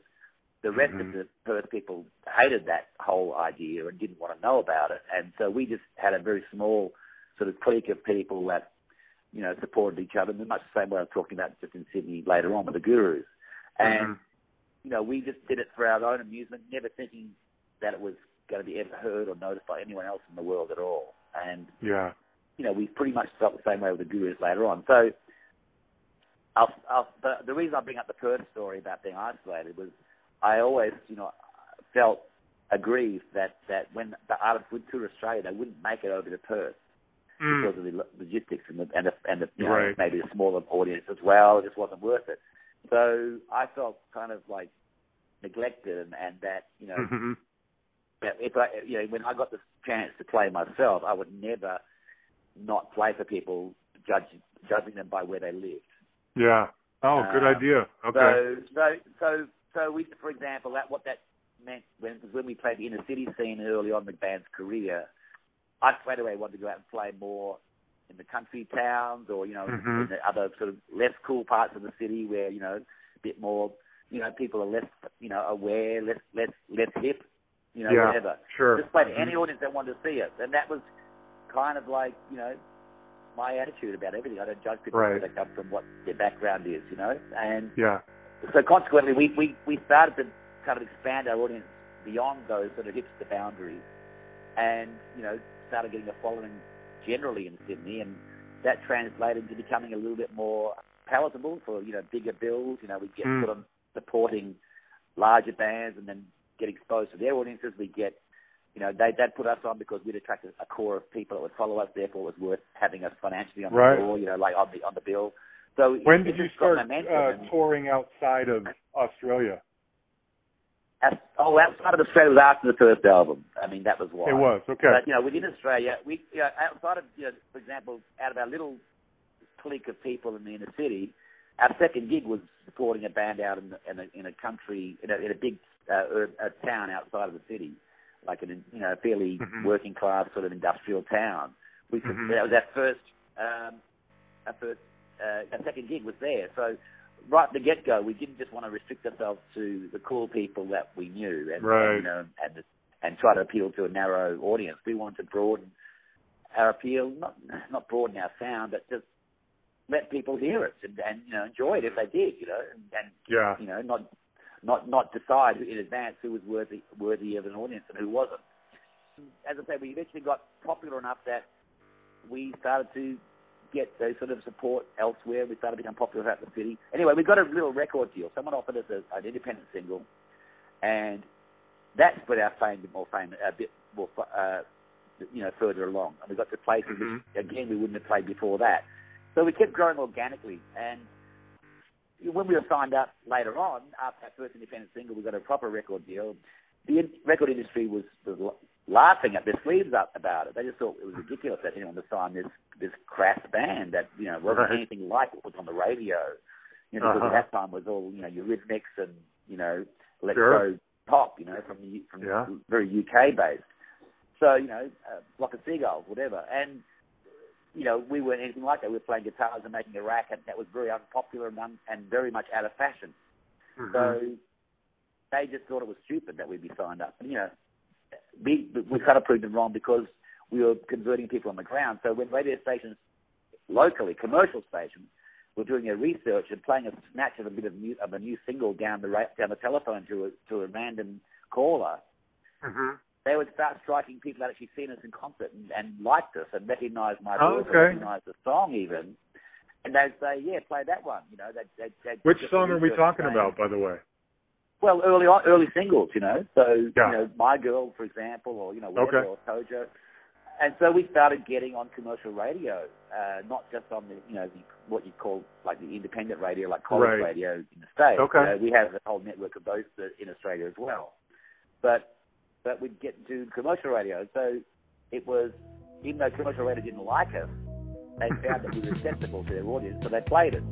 the rest Mhm. of the Perth people hated that whole idea and didn't want to know about it, and so we just had a very small sort of clique of people that, you know, supported each other, in much the same way I'm talking about just in Sydney later on with the Gurus, and Mhm. you know, we just did it for our own amusement, never thinking that it was going to be ever heard or noticed by anyone else in the world at all. And yeah. you know, we pretty much felt the same way with the Gurus later on. So, I'll, I'll, the, the reason I bring up the Perth story about being isolated was I always, you know, felt aggrieved that that when the artists would tour Australia, they wouldn't make it over to Perth Mm. because of the logistics and the and the, and the you know, Right. maybe a smaller audience as well. It just wasn't worth it. So I felt kind of like neglected and, and that you know Mhm. if I, you know, when I got the chance to play myself, I would never not play for people, judge, judging them by where they lived. Yeah. Oh, good Uh, idea. Okay. So, so, so, so we, for example, that what that meant when when we played the inner city scene early on in the band's career, I straight away wanted to go out and play more in the country towns or you know Mhm. in the other sort of less cool parts of the city where you know a bit more you know people are less you know aware, less less less hip, you know yeah. whatever. Sure. Just play to Mhm. any audience that wanted to see it, and that was kind of like you know my attitude about everything. I don't judge people Right. where they come from, what their background is, you know, and Yeah. so consequently, we, we, we started to kind of expand our audience beyond those sort of hipster boundaries, and you know started getting a following generally in Sydney, and that translated into becoming a little bit more palatable for you know bigger bills. You know, we get Mm. sort of supporting larger bands, and then get exposed to their audiences. We get you know, they they'd put us on because we'd attract a, core of people that would follow us. Therefore, it was worth having us financially on the Right. door. You know, like on the on the bill. So When did you start uh, touring outside of Australia? As- oh, outside of Australia was after the first album. I mean, that was why. It was okay. But you know, within Australia, we you know, outside of you know, for example, out of our little clique of people in the inner city, our second gig was supporting a band out in the, in a, in a country in a, in a big uh, a town outside of the city, like in a you know a fairly Mhm. working class sort of industrial town. We could, Mhm. that was our first um, our first uh, our second gig was there. So right the get go, we didn't just want to restrict ourselves to the cool people that we knew, and, Right. and you know, and and try to appeal to a narrow audience. We wanted to broaden our appeal, not not broaden our sound, but just let people hear it and, and you know enjoy it if they did, you know, and, and yeah. you know not not not decide in advance who was worthy worthy of an audience and who wasn't. As I say, we eventually got popular enough that we started to get those sort of support elsewhere. We started to become popular throughout the city. Anyway, we got a little record deal. Someone offered us a, an independent single, and that put our fame more fame a bit more uh, you know further along. And we got to places Mhm. which again we wouldn't have played before that. So we kept growing organically and when we were signed up later on, after our first independent single, we got a proper record deal. The in- record industry was, was laughing at their sleeves up about it. They just thought it was ridiculous that anyone would sign this this crass band that you know wasn't Right. anything like what was on the radio. You know, because Uh-huh. at that time was all you know Eurythmics and you know electro pop. You know, from the from Yeah. very UK based. So you know, uh, Flock of Seagulls, whatever, and you know, we weren't anything like that. We were playing guitars and making a racket. That was very unpopular and, un- and very much out of fashion. Mhm. So they just thought it was stupid that we'd be signed up. And, you know, we, we kind of proved them wrong because we were converting people on the ground. So when radio stations, locally, commercial stations, were doing their research and playing a snatch of a bit of, new, of a new single down the ra- down the telephone to a, to a random caller, Mhm. they would start striking people that actually seen us in concert and, and liked us and recognised my Oh, voice okay. recognised the song even. And they'd say, yeah, play that one. You know, they'd, they'd, they'd Which song are we talking about, by the way? Well, early on, early singles, you know. So, Yeah. you know, My Girl, for example, or, you know, whatever, Okay. or Tojo. And so we started getting on commercial radio, uh, not just on the, you know, the, what you call like the independent radio, like college Right. radio in the States. Okay. You know, we have a whole network of those uh, in Australia as well. But but we'd get to commercial radio. So it was, even though commercial radio didn't like us, they found that we were acceptable to their audience, so they played it.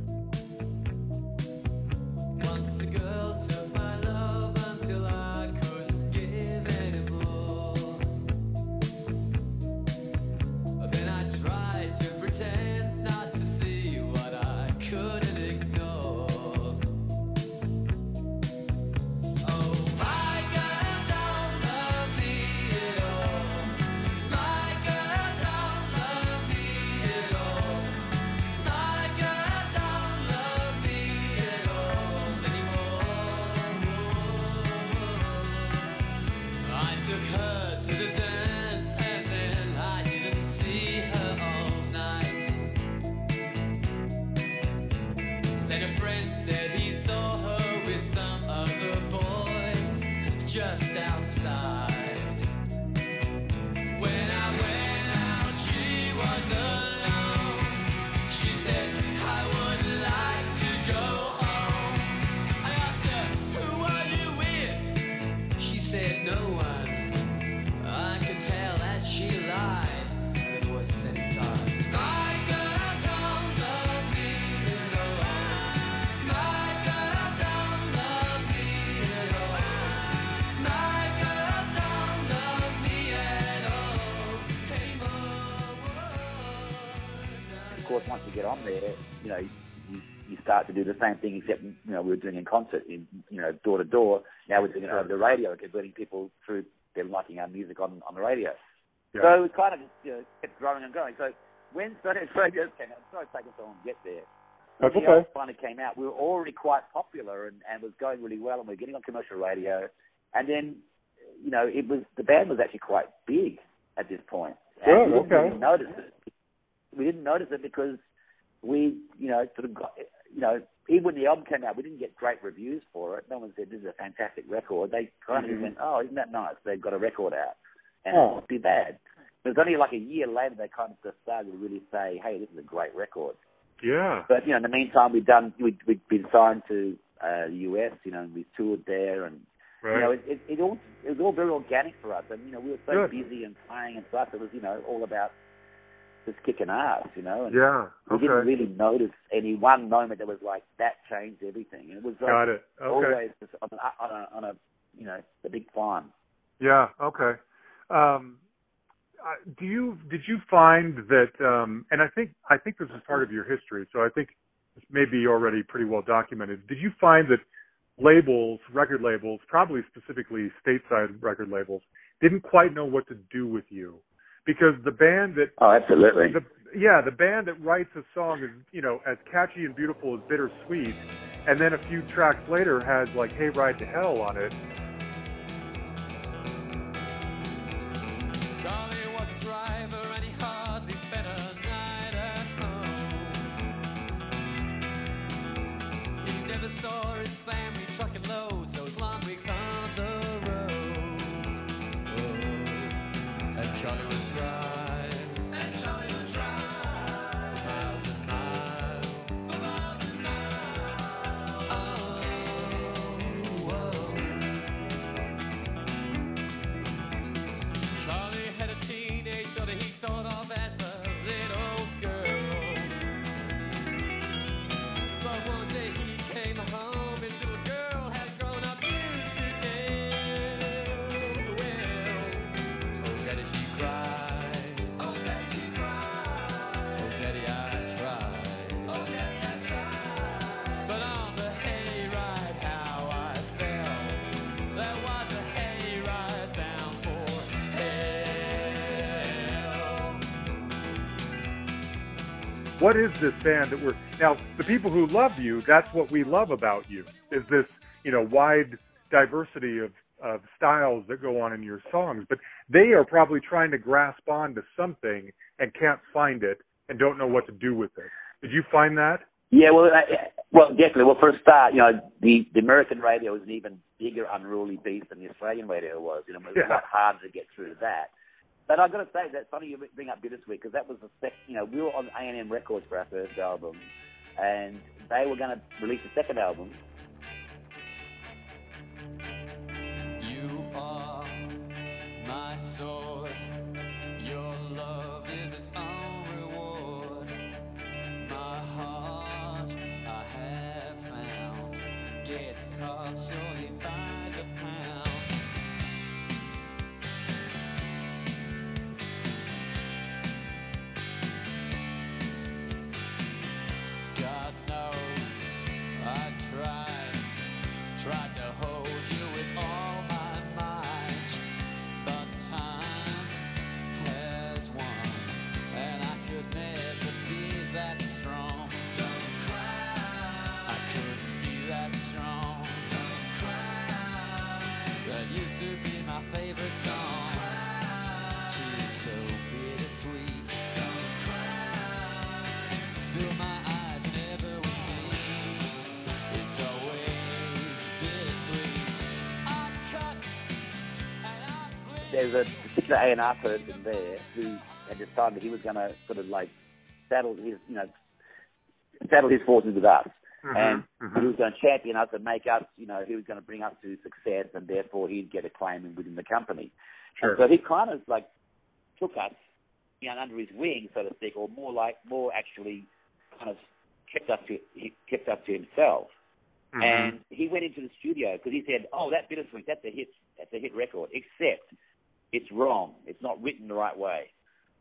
Do the same thing, except you know we were doing in concert, in you know door to door. Now we're doing it over the radio, converting people through them liking our music on on the radio. Yeah. So it kind of you know, kept growing and growing. So when Stone Radio came out, it's taking so long to get there. That's When okay. the finally came out, we were already quite popular and, and was going really well, and we were getting on commercial radio. And then, you know, it was the band was actually quite big at this point. And Good, we didn't okay. really notice it. We didn't notice it because we, you know, sort of got, you know, even when the album came out, we didn't get great reviews for it. No one said this is a fantastic record. They kind of Mhm. went, oh, isn't that nice? They've got a record out, and Oh. it must be bad. It was only like a year later they kind of just started to really say, hey, this is a great record. Yeah. But you know, in the meantime, we've done we we've been signed to uh, the US. You know, and we toured there, and Right. you know, it, it, it all it was all very organic for us. And you know, we were so Good. busy and playing and stuff. It was you know all about just kicking ass. You know, and yeah. we didn't really notice any one moment that was like that changed everything. And it was like, Got it. Okay. always on a, on a on a you know the big climb. Yeah. Okay. Um, do you did you find that? Um, and I think I think this is part of your history, so I think this may be already pretty well documented. Did you find that labels, record labels, probably specifically stateside record labels, didn't quite know what to do with you? Because the band that Oh, absolutely. the yeah, the band that writes a song is you know as catchy and beautiful as Bittersweet, and then a few tracks later has like Hayride to Hell on it. What is this band that we're now the people who love you that's what we love about you is this you know wide diversity of of styles that go on in your songs but they are probably trying to grasp on to something and can't find it and don't know what to do with it did you find that Yeah, well, uh, well, definitely. Well, for a start, you know, the, the American radio is an even bigger, unruly beast than the Australian radio was. You know, it was Yeah. a lot harder to get through to that. But I've got to say, that's funny you bring up Bittersweet because that was the sec- you know, we were on A&M Records for our first album, and they were going to release a second album. You are my sword. Your love is its own reward. My heart, I have found, gets caught surely by the pound. There's a particular A&R person there who had decided he was going to sort of like saddle his, you know, saddle his forces with us. and Mhm. he was going to champion us and make us, you know, he was going to bring us to success, and therefore he'd get a claim within the company. Sure. And so he kind of like took us, you know, under his wing, so to speak, or more like more actually kind of kept us to he kept us to himself. Mhm. And he went into the studio because he said, "Oh, that bittersweet, that's a hit, that's a hit record. Except it's wrong. It's not written the right way.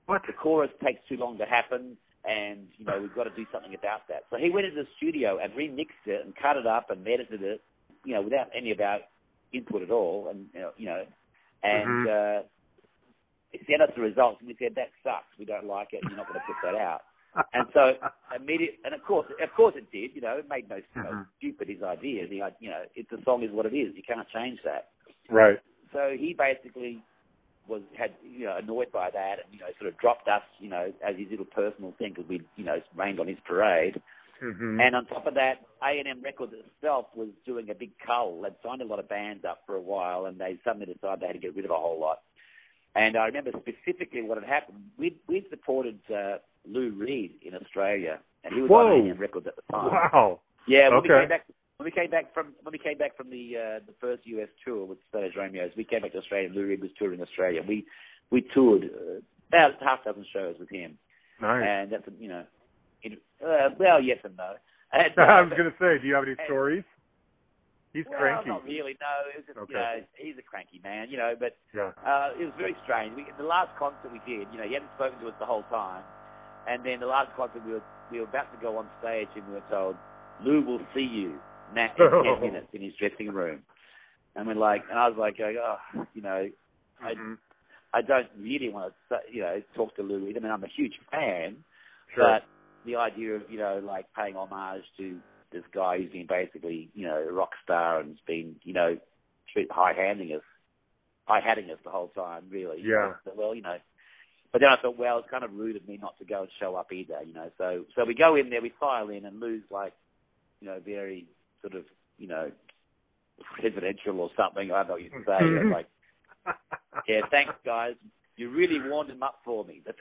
what The chorus takes too long to happen. and you know we've got to do something about that. So he went into the studio and remixed it and cut it up and edited it, you know, without any of our input at all, and you know, you know and uh, he sent us the results, and we said that sucks. We don't like it. You're not going to put that out. and so immediate, and of course, of course it did. You know, it made no know, Mhm. stupid his idea. The you know, it, the song is what it is. You can't change that. Right. So he basically was had you know annoyed by that, and you know sort of dropped us, you know, as his little personal thing because we you know rained on his parade. hmm And on top of that, A&M Records itself was doing a big cull. They'd signed a lot of bands up for a while, and they suddenly decided they had to get rid of a whole lot. And I remember specifically what had happened. We'd, we'd supported uh, Lou Reed in Australia, and he was Whoa. on A&M Records at the time. Wow. Yeah, when we Okay. came back when we came back from when we came back from the uh, the first US tour with Stoneage Romeos, we came back to Australia. and Lou Reed was touring Australia. We we toured uh, about half a dozen shows with him, Nice. and that's you know, it, uh, well, yes and no. And, I was gonna say, do you have any stories? He's well, cranky. not really. No, it was just, Okay. you know, he's a cranky man, you know. But Yeah. uh, it was very strange. We, the last concert we did, you know, he hadn't spoken to us the whole time, and then the last concert we were we were about to go on stage, and we were told Lou will see you in Oh. ten minutes in his dressing room, and we're like, and I was like, going, oh, you know, I Mhm. I don't really want to, you know, talk to Lou. I mean, I'm a huge fan, Sure. but the idea of you know like paying homage to this guy who's been basically you know a rock star and has been you know treat high handing us, high hatting us the whole time really. Yeah. So, well, you know. But then I thought, well, it's kind of rude of me not to go and show up either, you know. So so we go in there, we file in, and Lou's like, you know, very sort of you know presidential or something. I don't know what you'd say. I'm like, yeah, thanks guys. You really warmed him up for me. That's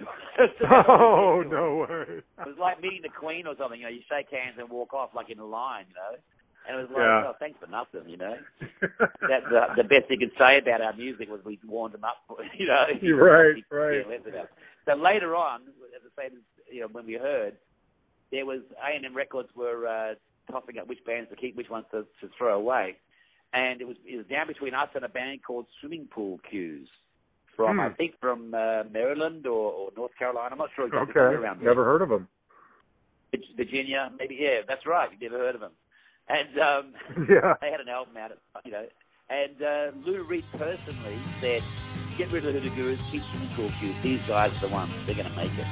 oh no way. it was like meeting the Queen or something. You know, you shake hands and walk off like in a line. You know, and it was like, Yeah. oh, thanks for nothing. You know, that the, the best you could say about our music was we warmed them up. For, you know, right, care right. less. So later on, as I say, you know, when we heard, there was A and M Records were uh, tossing up which bands to keep, which ones to, to throw away, and it was it was down between us and a band called Swimming Pool Q's. From Hmm. I think from uh, Maryland or, or North Carolina, I'm not sure exactly Okay. around there. Never heard of them. Virginia, maybe yeah, that's right. You've never heard of them. And um, Yeah. they had an album out, you know. And uh, Lou Reed personally said, "Get rid of the Hoodoo Gurus, keep Swimming Pool Q's. These guys are the ones. They're going to make it."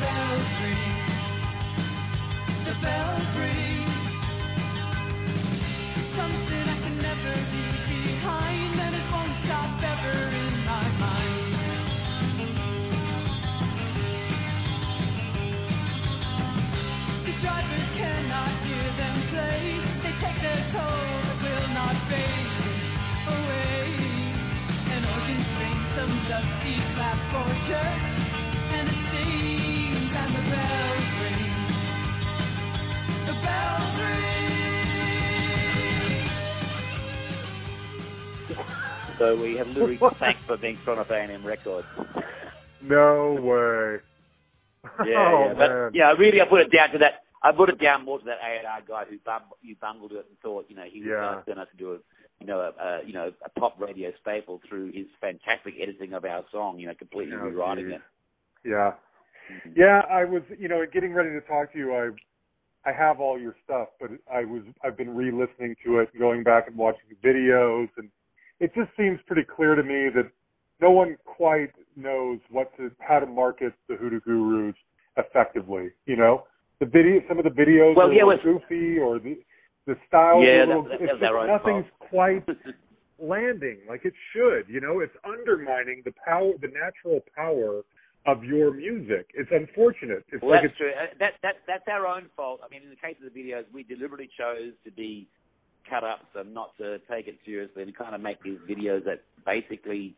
Bells ring. The bells ring. Something I can never leave church, and it stings, and the bells ring. The bells ring. So we have Lou Reed to thank for being front of A&M Records. No way. Yeah, oh, yeah. But man. yeah, really, I put it down to that. I put it down more to that A&R guy who bum, who bungled it and thought, you know, he was Yeah. going to do a, you know, a, a, you know, a pop radio staple through his fantastic editing of our song. You know, completely Oh, rewriting geez. it. Yeah. Mhm. Yeah, I was, you know, getting ready to talk to you. I, I have all your stuff, but I was, I've been re-listening to it, going back and watching the videos, and it just seems pretty clear to me that no one quite knows what to, how to market the Hoodoo Gurus effectively. You know, the video, some of the videos Well, are yeah, a with- goofy, or the the style. Yeah, little, that- that- it's that's just own nothing's quite landing like it should. You know, it's undermining the power, the natural power of your music. It's unfortunate. It's Well, like that's it's true. Uh, That that that's our own fault. I mean, in the case of the videos, we deliberately chose to be cut ups and not to take it seriously and kind of make these videos that basically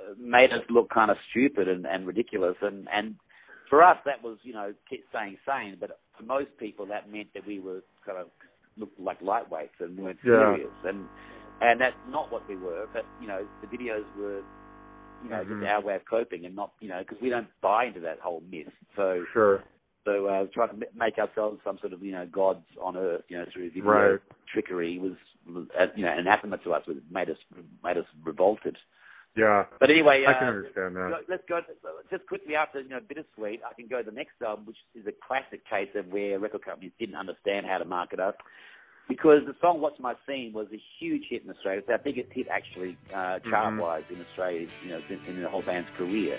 uh, made us look kind of stupid and, and ridiculous. And and for us, that was you know keep staying sane. But for most people that meant that we were kind of looked like lightweights and weren't Yeah. serious, and and that's not what we were. But you know, the videos were, you know, Mhm. just our way of coping, and not you know because we don't buy into that whole myth. So Sure. so uh, trying to make ourselves some sort of you know gods on earth, you know, through video Right. trickery was, was uh, you know anathema to us. It made us made us revolted. Yeah. But anyway, I uh, can understand that. Let's go just quickly after you know Bittersweet. I can go to the next album, which is a classic case of where record companies didn't understand how to market us. Because the song "What's My Scene" was a huge hit in Australia. It's our biggest hit, actually, uh, Mm-hmm. chart-wise in Australia. You know, in, in the whole band's career.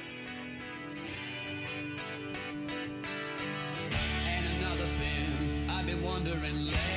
And another thing I've been wondering lately.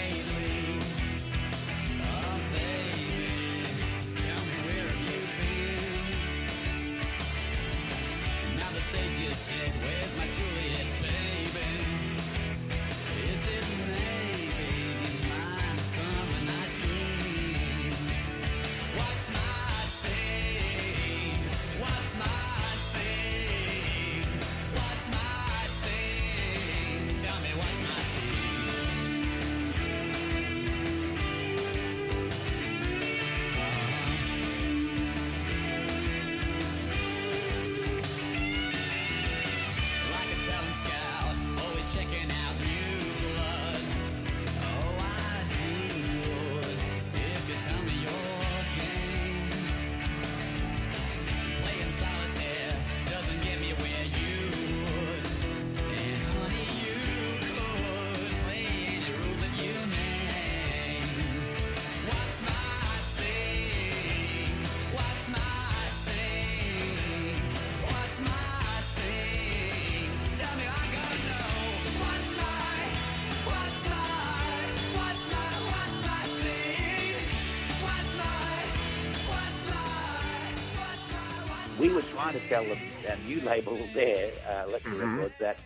Label there, uh, Elektra Mhm. Records, that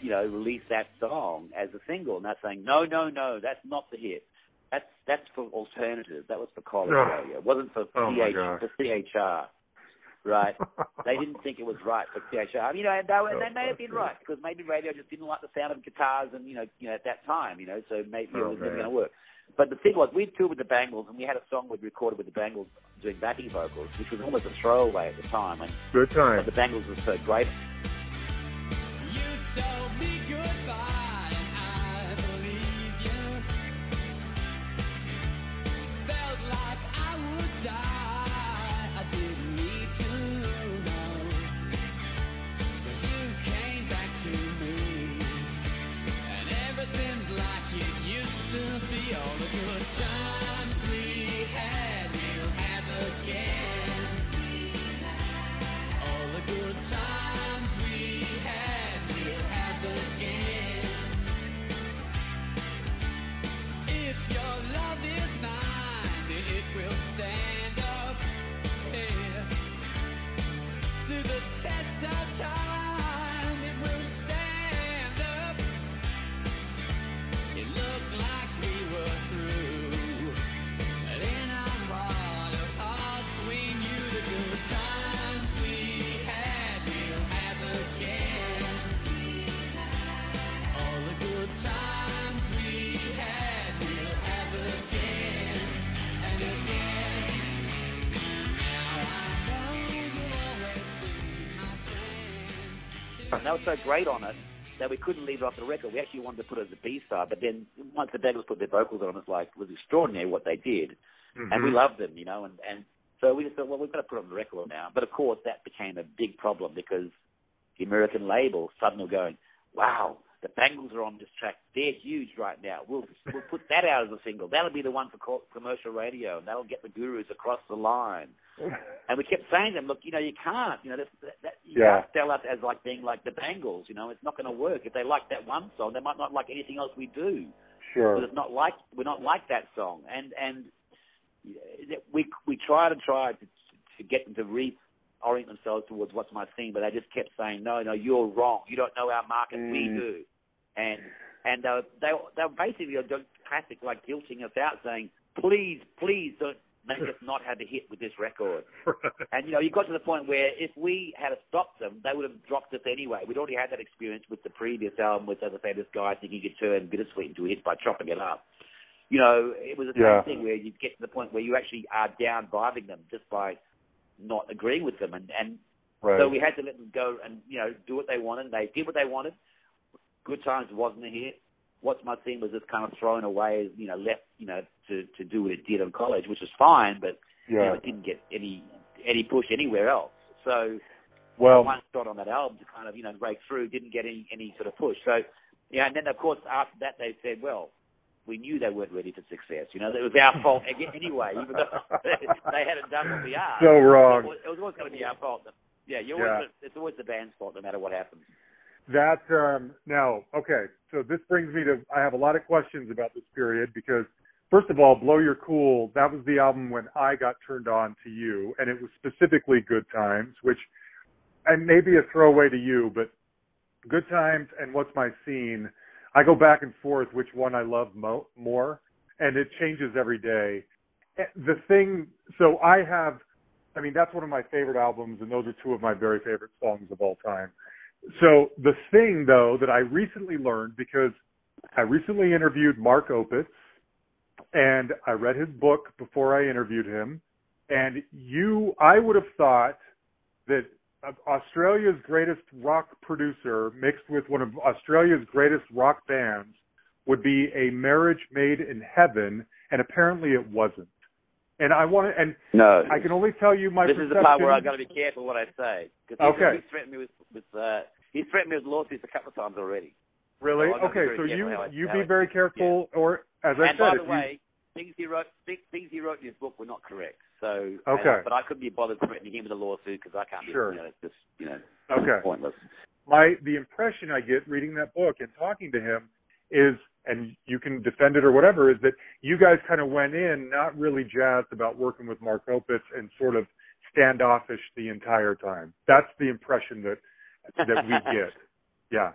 you know release that song as a single, and they're saying no, no, no, that's not the hit. That's that's for alternative. That was for college Ugh. radio. It wasn't for Oh, CH, for CHR. Right? they didn't think it was right for CHR. You know, and they, were, Oh, they may have been that's right because maybe radio just didn't like the sound of guitars, and you know, you know, at that time, you know, so maybe Oh, it was never going to work. But the thing was, we toured with the Bangles, and we had a song we'd recorded with the Bangles doing backing vocals, which was almost a throwaway at the time. And Good time. but the Bangles were so great. They were so great on it that we couldn't leave it off the record. We actually wanted to put it as a B side, but then once the Bangles put their vocals on, it's like it was extraordinary what they did, and we Mhm. loved them, you know. And and so we just thought, well, we've got to put it on the record now. But of course, that became a big problem because the American label suddenly were going, wow. The Bangles are on this track. They're huge right now. We'll we'll put that out as a single. That'll be the one for commercial radio, and that'll get the gurus across the line. And we kept saying to them, look, you know, you can't, you know, that, that, you Yeah. can't sell us as like being like the Bangles, you know, it's not going to work. If they like that one song, they might not like anything else we do. Sure. Because it's not like we're not like that song. And and we we tried and tried to, to get them to reorient themselves towards What's My Scene, but they just kept saying, no, no, you're wrong. You don't know our market. We Mm. do. And and uh, they they were basically a classic like guilting us out, saying, please, please don't make us not had the hit with this record. And you know, you got to the point where if we had stopped them, they would have dropped us anyway. We'd already had that experience with the previous album, with as I say, this guy thinking you could turn bittersweet into a hit by chopping it up. You know, it was the Yeah. same thing where you get to the point where you actually are down vibing them just by not agreeing with them, and and right. so we had to let them go and you know do what they wanted. They did what they wanted. Good Times wasn't a hit. What's My Scene was just kind of thrown away, you know, left, you know, to to do what it did in college, which was fine, but you know, it didn't get any any push anywhere else. So Well, one shot on that album to kind of you know break through didn't get any any sort of push. So yeah, and then of course after that they said, well, we knew they weren't ready for success. You know, it was our fault anyway, even though they hadn't done what we asked. So wrong. It was, it was always going to be our fault. Yeah, you Yeah. always, it's always the band's fault, no matter what happens. That um now, okay. So this brings me to I have a lot of questions about this period because first of all, Blow Your Cool, that was the album when I got turned on to you and it was specifically Good Times, which and maybe a throwaway to you, but Good Times and What's My Scene, I go back and forth which one I love mo- more and it changes every day. Eh, The thing so I have I mean that's one of my favorite albums and those are two of my very favorite songs of all time. So the thing though that I recently learned because I recently interviewed Mark Opitz and I read his book before I interviewed him and you I would have thought that Australia's greatest rock producer mixed with one of Australia's greatest rock bands would be a marriage made in heaven and apparently it wasn't. And I want to and No. I can only tell you my this is the part where I've got to be careful what I say. Cause he's, Okay. He's threatened me with, with uh, he's threatened me with lawsuits a couple of times already. Really? So I've got to be okay, so you I- you be I- very careful, or as I and said, by the you, things he wrote, things he wrote in his book were not correct. So, Okay. but I couldn't be bothered threatening him with a lawsuit because I can't. Sure. Be, you know, it's just you know, Okay. pointless. my the impression I get reading that book and talking to him is, and you can defend it or whatever, is that you guys kind of went in not really jazzed about working with Mark Opitz and sort of standoffish the entire time. That's the impression that that we get. Yeah,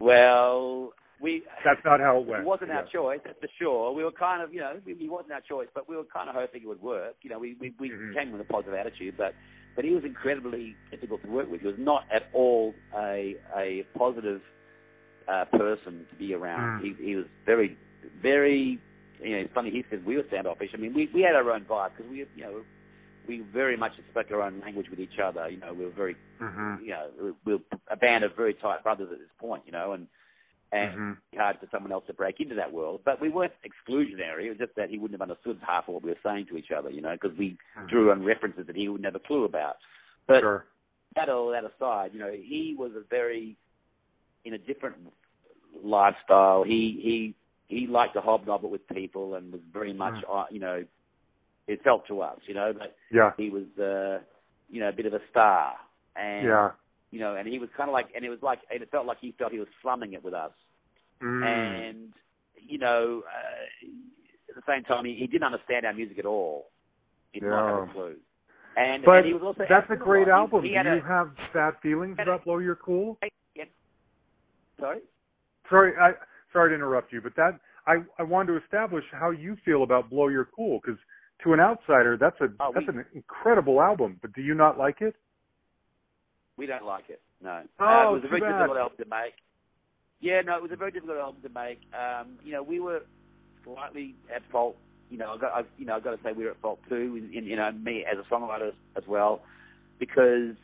Well, we. that's not how it went. It wasn't our choice, that's for sure. We were kind of, you know, it wasn't our choice, but we were kind of hoping it would work. You know, we we, we Mhm. came with a positive attitude, but but he was incredibly difficult to work with. He was not at all a a positive uh, person to be around. Mm. He he was very very. You know, it's funny. He said we were standoffish. I mean, we we had our own vibe because we, you know, we very much spoke our own language with each other. You know, we were very Mhm. you know, we we're a band of very tight brothers at this point, you know, and and Mhm. it's hard for someone else to break into that world. But we weren't exclusionary. It was just that he wouldn't have understood half of what we were saying to each other, you know, because we drew on references that he wouldn't have a clue about. But Sure. that all that aside, you know, he was a very in a different lifestyle. He he he liked to hobnob with people and was very much, uh, you know, it felt to us, you know, but Yeah. he was, uh, you know, a bit of a star. And Yeah. You know, and he was kind of like, and it was like, and it felt like he felt he was slumming it with us. Mm. And you know, uh, at the same time, he, he didn't understand our music at all. He did not have a clue. And, But and he was also that's a great he- album. He, Do had you a, have sad feelings a- about Blow Your Cool? yeah. Sorry. Sorry, I sorry to interrupt you, but that I I wanted to establish how you feel about Blow Your Cool because to an outsider, that's a Oh, that's we- an incredible album. But do you not like it? We don't like it. No. Oh, uh, it was a very bad. difficult album to make. Yeah, no, it was a very difficult album to make. Um, you know, we were slightly at fault. You know, I got, I, you know, I got to say we were at fault too. In, in, you know, me as a songwriter as well, because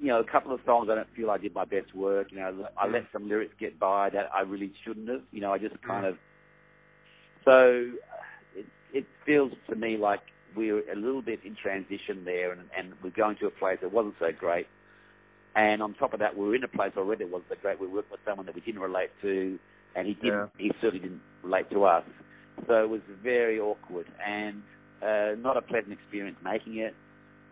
you know, a couple of songs I don't feel I did my best work. You know, I let some lyrics get by that I really shouldn't have. You know, I just kind of. So uh, it it feels to me like we're a little bit in transition there, and, and we're going to a place that wasn't so great. And on top of that, we were in a place already that wasn't so great. We worked with someone that we didn't relate to, and he didn't. He certainly didn't relate to us. So it was very awkward and uh, not a pleasant experience making it.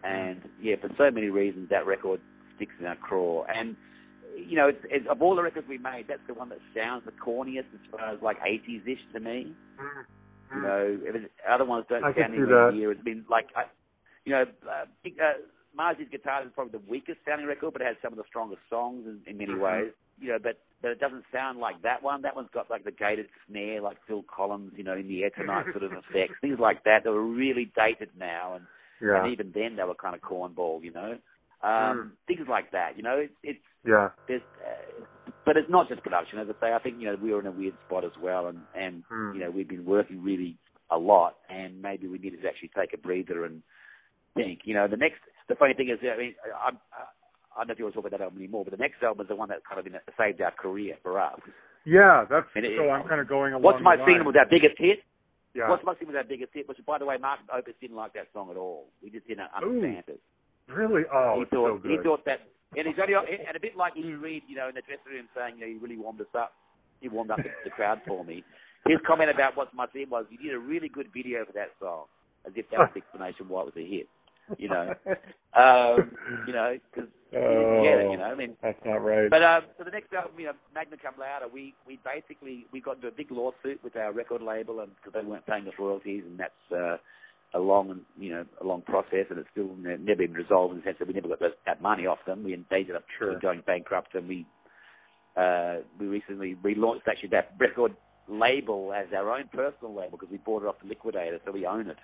And yeah, for so many reasons, that record sticks in our craw. And you know, it's, it's, of all the records we made, that's the one that sounds the corniest as far as like 80s ish to me. You know, other ones don't I sound anywhere near. It's been like, I, you know, uh, big, uh, Mars Needs Guitars is probably the weakest sounding record, but it has some of the strongest songs in, in many Mhm. ways. You know, but but it doesn't sound like that one. That one's got like the gated snare, like Phil Collins, you know, in the air tonight sort of effects, things like that. That were really dated now, and Yeah. and even then they were kind of cornball, you know. Um, Mm. Things like that, you know. It's, it's Yeah. there's, uh, but it's not just production. As I say, I think you know we were in a weird spot as well, and and Hmm. you know we've been working really a lot, and maybe we needed to actually take a breather and think. You know, the next. The funny thing is, I mean, I, I, I don't know if you want to talk about that album anymore, but the next album is the one that kind of been, saved our career for us. Yeah, that's And it- so. I'm kind of going along. What's My Scene was our biggest hit? Yeah. What's My Scene was our biggest hit? Which, by the way, Mark Opitz didn't like that song at all. He just didn't understand it. really? Oh, he thought so he thought that, and he's only and a bit like Lou Reed, you know, in the dressing room saying, you know, he really warmed us up. He warmed up the, the crowd for me. His comment about What's My Scene was, you did a really good video for that song, as if that was the explanation why it was a hit. You know, um, you know, because oh, you get it, you know. I mean, that's not right. but um, so the next album, you know, Magnum Cum Louder, we we basically we got into a big lawsuit with our record label, and because they weren't paying us royalties, and that's uh, a long and you know a long process, and it's still ne- never been resolved in the sense that we never got those, that money off them. We ended up Sure. going bankrupt, and we uh, we recently relaunched actually that record label as our own personal label because we bought it off the liquidator, so we own it.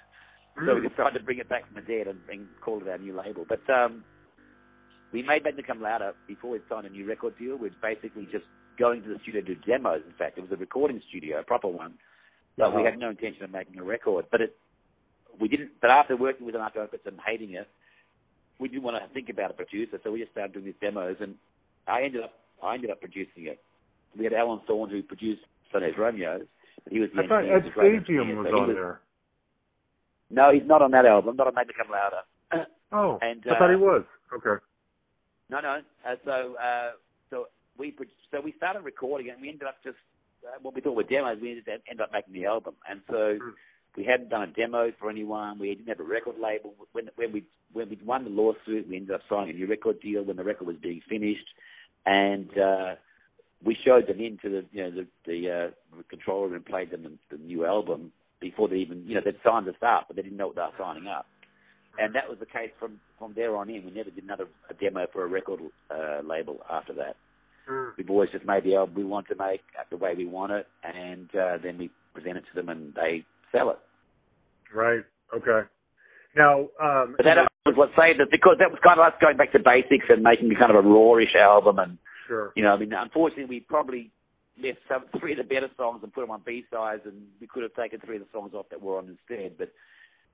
So we Mm. decided to bring it back from the dead and, and call it our new label. But um, we made Magnum Cum Louder before we signed a new record deal. We're basically just going to the studio to do demos. In fact, it was a recording studio, a proper one. But we Uh-huh. had no intention of making a record. But it, we didn't. But after working with Mark Opitz and hating it, we didn't want to think about a producer. So we just started doing these demos, and I ended up I ended up producing it. We had Alan Thorne who produced Stoneage Romeos. He was the I thought Ed Stasium was So he on there. No, he's not on that album. Not on Make Magnum Cum Louder. Oh, And, I thought he uh, was. Okay. No, no. Uh, so, uh, so we so we started recording and we ended up just uh, what we thought were demos. We ended up, ended up making the album, and so Hmm. we hadn't done a demo for anyone. We didn't have a record label. When when we when we won the lawsuit, we ended up signing a new record deal when the record was being finished, and uh, we showed them into the you know the the uh, controller and played them the, the new album before they even you know they'd signed us up, but they didn't know what they were signing up and that was the case from from there on in. We never did another a demo for a record uh, label after that. Mm. We've always just made the album we want to make the way we want it, and uh, then we present it to them and they sell it. Right. Okay. Now, um, But that was what saved it because that was kind of us going back to basics and making kind of a rawish album. And sure. you know, I mean, unfortunately, we probably left some three of the better songs and put them on B sides, and we could have taken three of the songs off that were on instead. But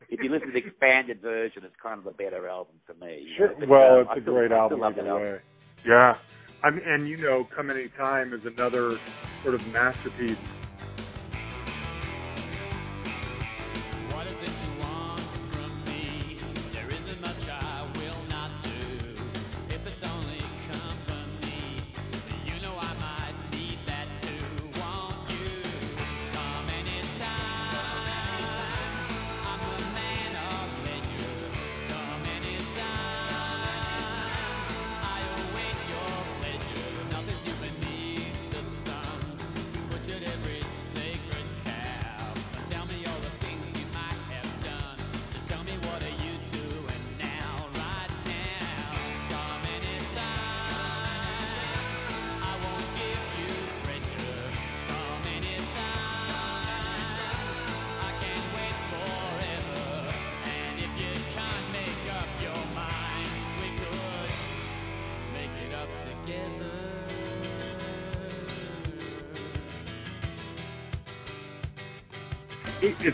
if you listen to the expanded version, it's kind of a better album to me. Sure. But, Well, uh, it's I a still- great album love that album. Yeah. I mean, and you know, Come Any Time is another sort of masterpiece.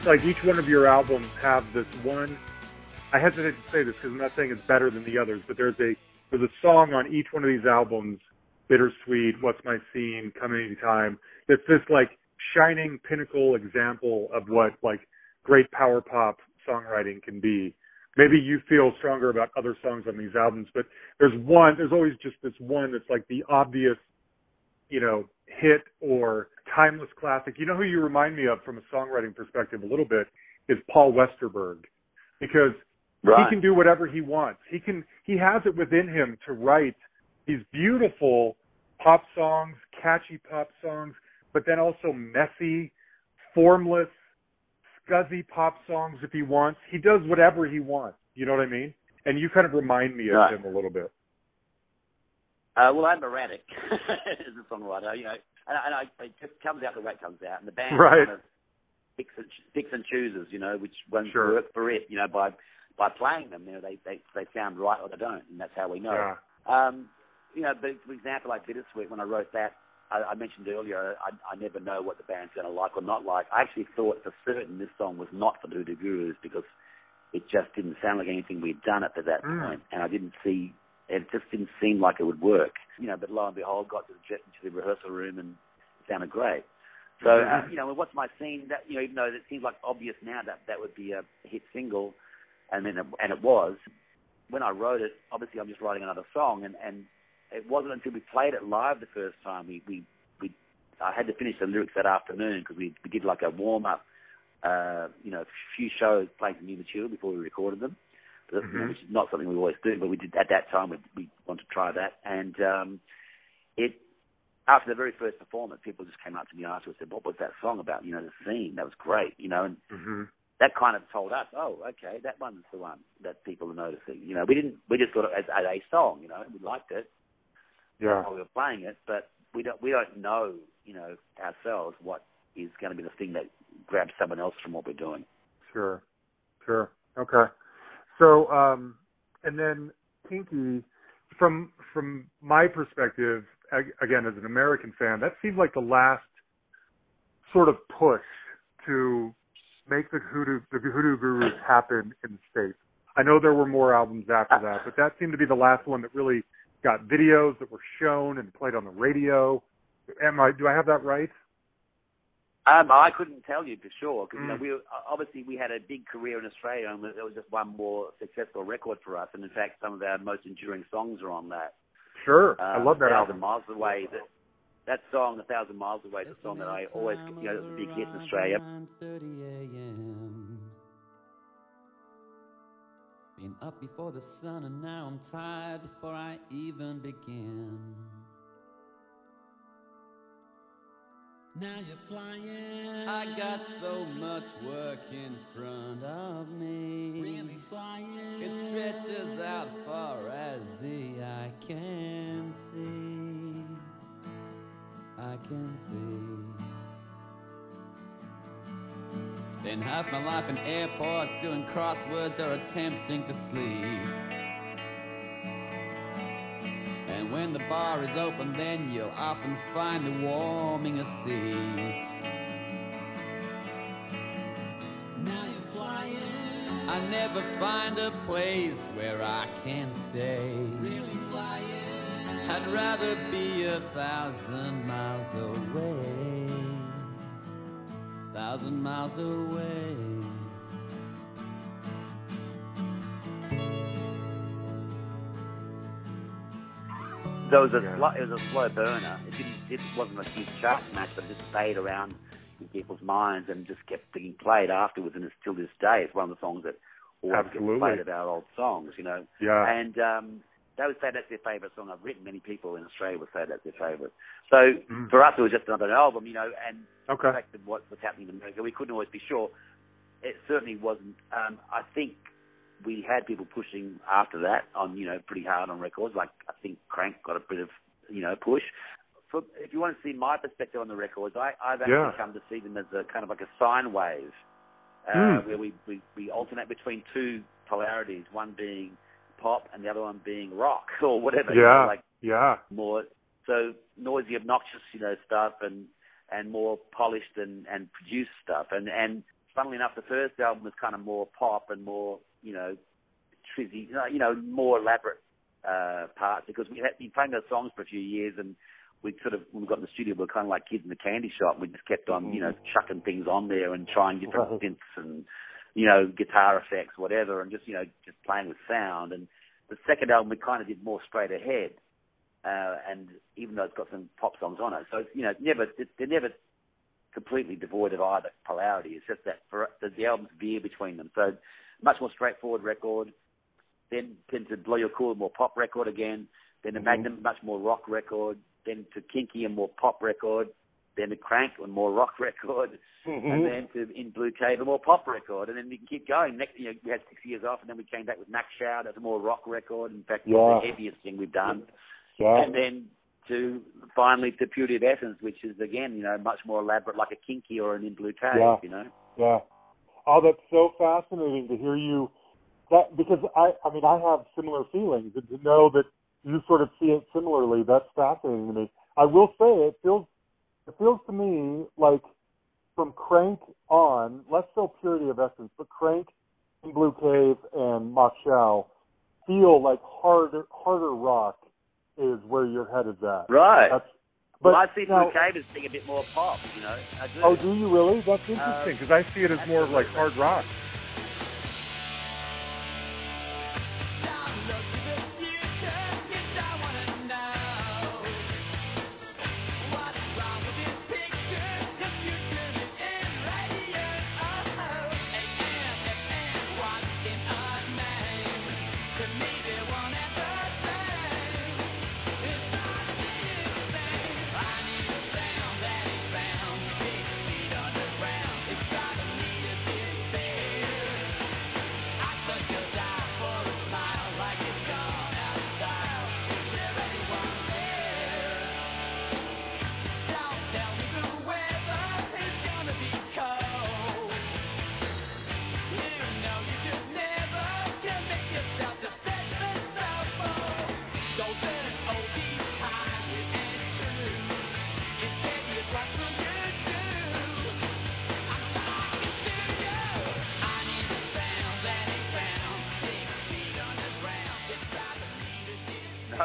Like each one of your albums have this one. I hesitate to say this because I'm not saying it's better than the others, but there's a there's a song on each one of these albums, "Bittersweet," "What's My Scene," "Come Anytime." That's this like shining pinnacle example of what like great power pop songwriting can be. Maybe you feel stronger about other songs on these albums, but there's one. There's always just this one that's like the obvious you know, hit or timeless classic. You know who you remind me of from a songwriting perspective a little bit is Paul Westerberg because Right. he can do whatever he wants. He can he has it within him to write these beautiful pop songs, catchy pop songs, but then also messy, formless, scuzzy pop songs if he wants. He does whatever he wants. You know what I mean? And you kind of remind me of Right. him a little bit. Uh, well, I'm erratic as a songwriter, you know, and, and I, it just comes out the way it comes out, and the band Right. kind of picks and, picks and chooses, you know, which ones Sure. work for it, you know, by by playing them. You know, they they they sound right or they don't, and that's how we know. Yeah. Um, you know, but for example, like Bittersweet, when I wrote that, I, I mentioned earlier, I, I never know what the band's going to like or not like. I actually thought for certain this song was not for the Hoodoo Gurus because it just didn't sound like anything we'd done up to that Mm. point, and I didn't see. It just didn't seem like it would work, you know. But lo and behold, got to the, to the rehearsal room and it sounded great. So uh, you know, what's my scene? That you know, even though it seems like obvious now that that would be a hit single, and then it, and it was. When I wrote it, obviously I'm just writing another song, and and it wasn't until we played it live the first time we we we I had to finish the lyrics that afternoon because we we did like a warm up, uh, you know, a few shows playing some new material before we recorded them, but, you know, Mhm. which is not something we always do, but we did at that time we we wanted to try that, and um, it after the very first performance, people just came up to me afterwards and said, "What was that song about?" You know, the scene that was great, you know, and hmm that kind of told us, oh, okay, that one's the one that people are noticing. You know, we didn't, we just thought it as, as a song. You know, we liked it Yeah. while we were playing it, but we don't, we don't know, you know, ourselves what is going to be the thing that grabs someone else from what we're doing. Sure. Sure. Okay. So, um, and then Kinky, from from my perspective, again as an American fan, that seemed like the last sort of push to make the Hoodoo the Hoodoo Gurus happen in the states. I know there were more albums after that, but that seemed to be the last one that really got videos that were shown and played on the radio. Am I? Do I have that right? Um, I couldn't tell you for sure because you know Mm. we were, obviously we had a big career in Australia and there was just one more successful record for us. And in fact, some of our most enduring songs are on that. Sure. Uh, I love that Thousand album. Miles Away. That that song, A Thousand Miles Away, is a song that I always, you know, it was a big hit in Australia. 9:30 a.m. Been up before the sun and now I'm tired before I even begin. Now you're flying. I got so much work in front of me. Really flying. It stretches out far as the eye can see. I can see. Spend half my life in airports doing crosswords or attempting to sleep. When the bar is open, then you'll often find the warming a seat. Now you're flying. I never find a place where I can stay. Really flying. I'd rather be a thousand miles away. Thousand miles away. So it was a Yeah. sl- it was a slow burner. It didn't it wasn't a huge chart smash, but it just stayed around in people's minds and just kept being played afterwards. And it's still this day, it's one of the songs that always Absolutely. gets played of our old songs. You know, Yeah. and um, they would say that's their favourite song I've written. Many people in Australia would say that's their favourite. So Mm. for us, it was just another album, you know, and Okay. the fact what was happening in America, we couldn't always be sure. It certainly wasn't. Um, I think we had people pushing after that on, you know, pretty hard on records. Like I think Crank got a bit of, you know, push. For, if you want to see my perspective on the records, I, I've actually Yeah. come to see them as a kind of like a sine wave, uh, Mm. where we, we, we alternate between two polarities, one being pop and the other one being rock or whatever. you know, Yeah. like Yeah. more so noisy, obnoxious, you know, stuff, and and more polished and and produced stuff. And and funnily enough, the first album was kind of more pop and more, you know, trizzy, you know, more elaborate uh, parts because we had been playing those songs for a few years and. We sort of, when we got in the studio, we were kind of like kids in the candy shop. We just kept on, you know, chucking things on there and trying different Right. synths and, you know, guitar effects, whatever, and just, you know, just playing with sound. And the second album, we kind of did more straight ahead uh, and even though it's got some pop songs on it, so it's, you know, never it, they're never completely devoid of either polarity. It's just that for the, the albums veer between them. So much more straightforward record. Then tend to blow your cool, more pop record again. Then the Mhm. Magnum, much more rock record. Then to Kinky, a more pop record. Then to Crank, a more rock record. Mm-hmm. And then to In Blue Cave, a more pop record. And then we can keep going. Next, you know, we had six years off, and then we came back with Mach Schau. That's a more rock record. In fact, Yeah. the heaviest thing we've done Yeah. and then to finally to Purity of Essence, which is again, you know, much more elaborate, like a Kinky or an In Blue Cave, Yeah. you know. Yeah. Oh, that's so fascinating to hear you that because I I mean I have similar feelings and to know that you sort of see it similarly that's fascinating to me. I will say it feels it feels to me like from Crank on, less so Purity of Essence, but Crank and Blue Cave and Mach Schau feel like harder harder rock is where your head is at. Right. That's, but well, I see now, Blue Cave as being a bit more pop, you know. I do. Oh, do you really? That's interesting um, because I see it as more of like hard rock.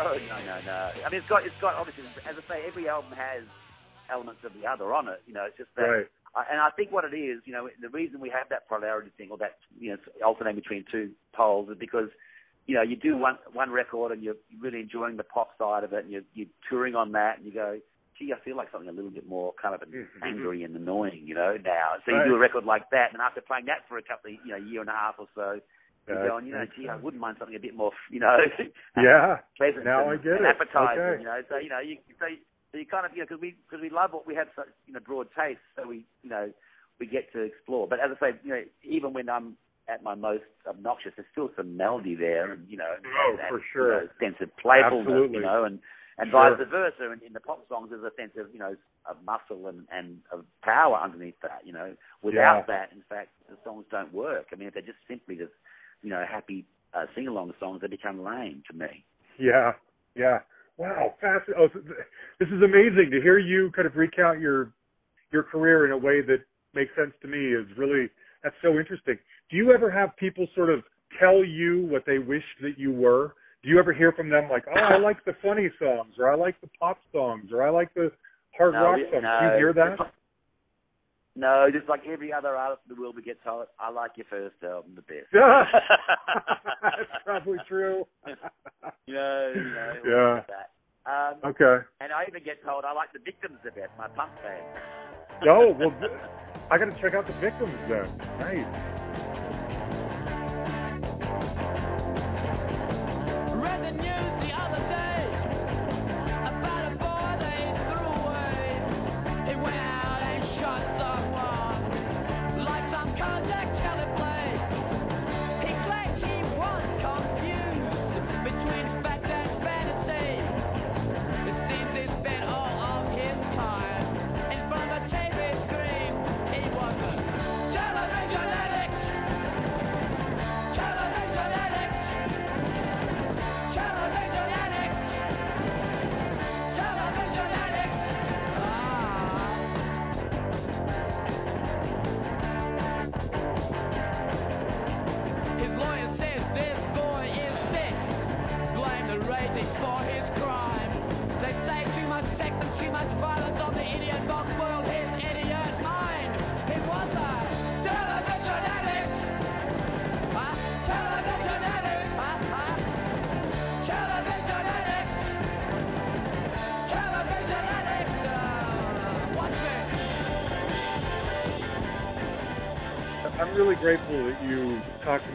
No, no, no. I mean, it's got, it's got obviously, as I say, every album has elements of the other on it. You know, it's just that. Right. And I think what it is, you know, the reason we have that polarity thing, or that you know, alternating between two poles, is because you know you do one one record and you're really enjoying the pop side of it, and you're, you're touring on that, and you go, gee, I feel like something a little bit more kind of Mhm. angry and annoying, you know, now. So you do a record like that, and after playing that for a couple of, you know, year and a half or so, Yeah, you're going, you know, makes gee, I wouldn't mind something a bit more, you know, Yeah. pleasant Now and, I get and it. appetizing, Okay. you know. So you know, you so you, so you kind of you know because we because we love what we have such you know broad taste, so we you know we get to explore. But as I say, you know, even when I'm at my most obnoxious, there's still some melody there, and you know, Oh, and, for you know, sense of playfulness, Absolutely. you know, and and Sure. vice versa. And in the pop songs, there's a sense of you know of muscle and and of power underneath that. You know, without Yeah. that, in fact, the songs don't work. I mean, if they're just simply just you know happy uh, sing along songs, they become lame to me. Yeah, yeah. Wow, fast. Oh, this is amazing to hear you kind of recount your your career in a way that makes sense to me. Is really that's so interesting. Do you ever have people sort of tell you what they wish that you were? Do you ever hear from them like, "Oh, I like the funny songs," or "I like the pop songs," or "I like the hard No, rock songs"? no. Do you hear that? No, just like every other artist in the world, we get told, "I like your first album the best." that's probably true. you know, you know, all Yeah. like that. Um, Okay. and I even get told I like the Victims the best, my punk band. Oh well, I got to check out the victims then. Nice.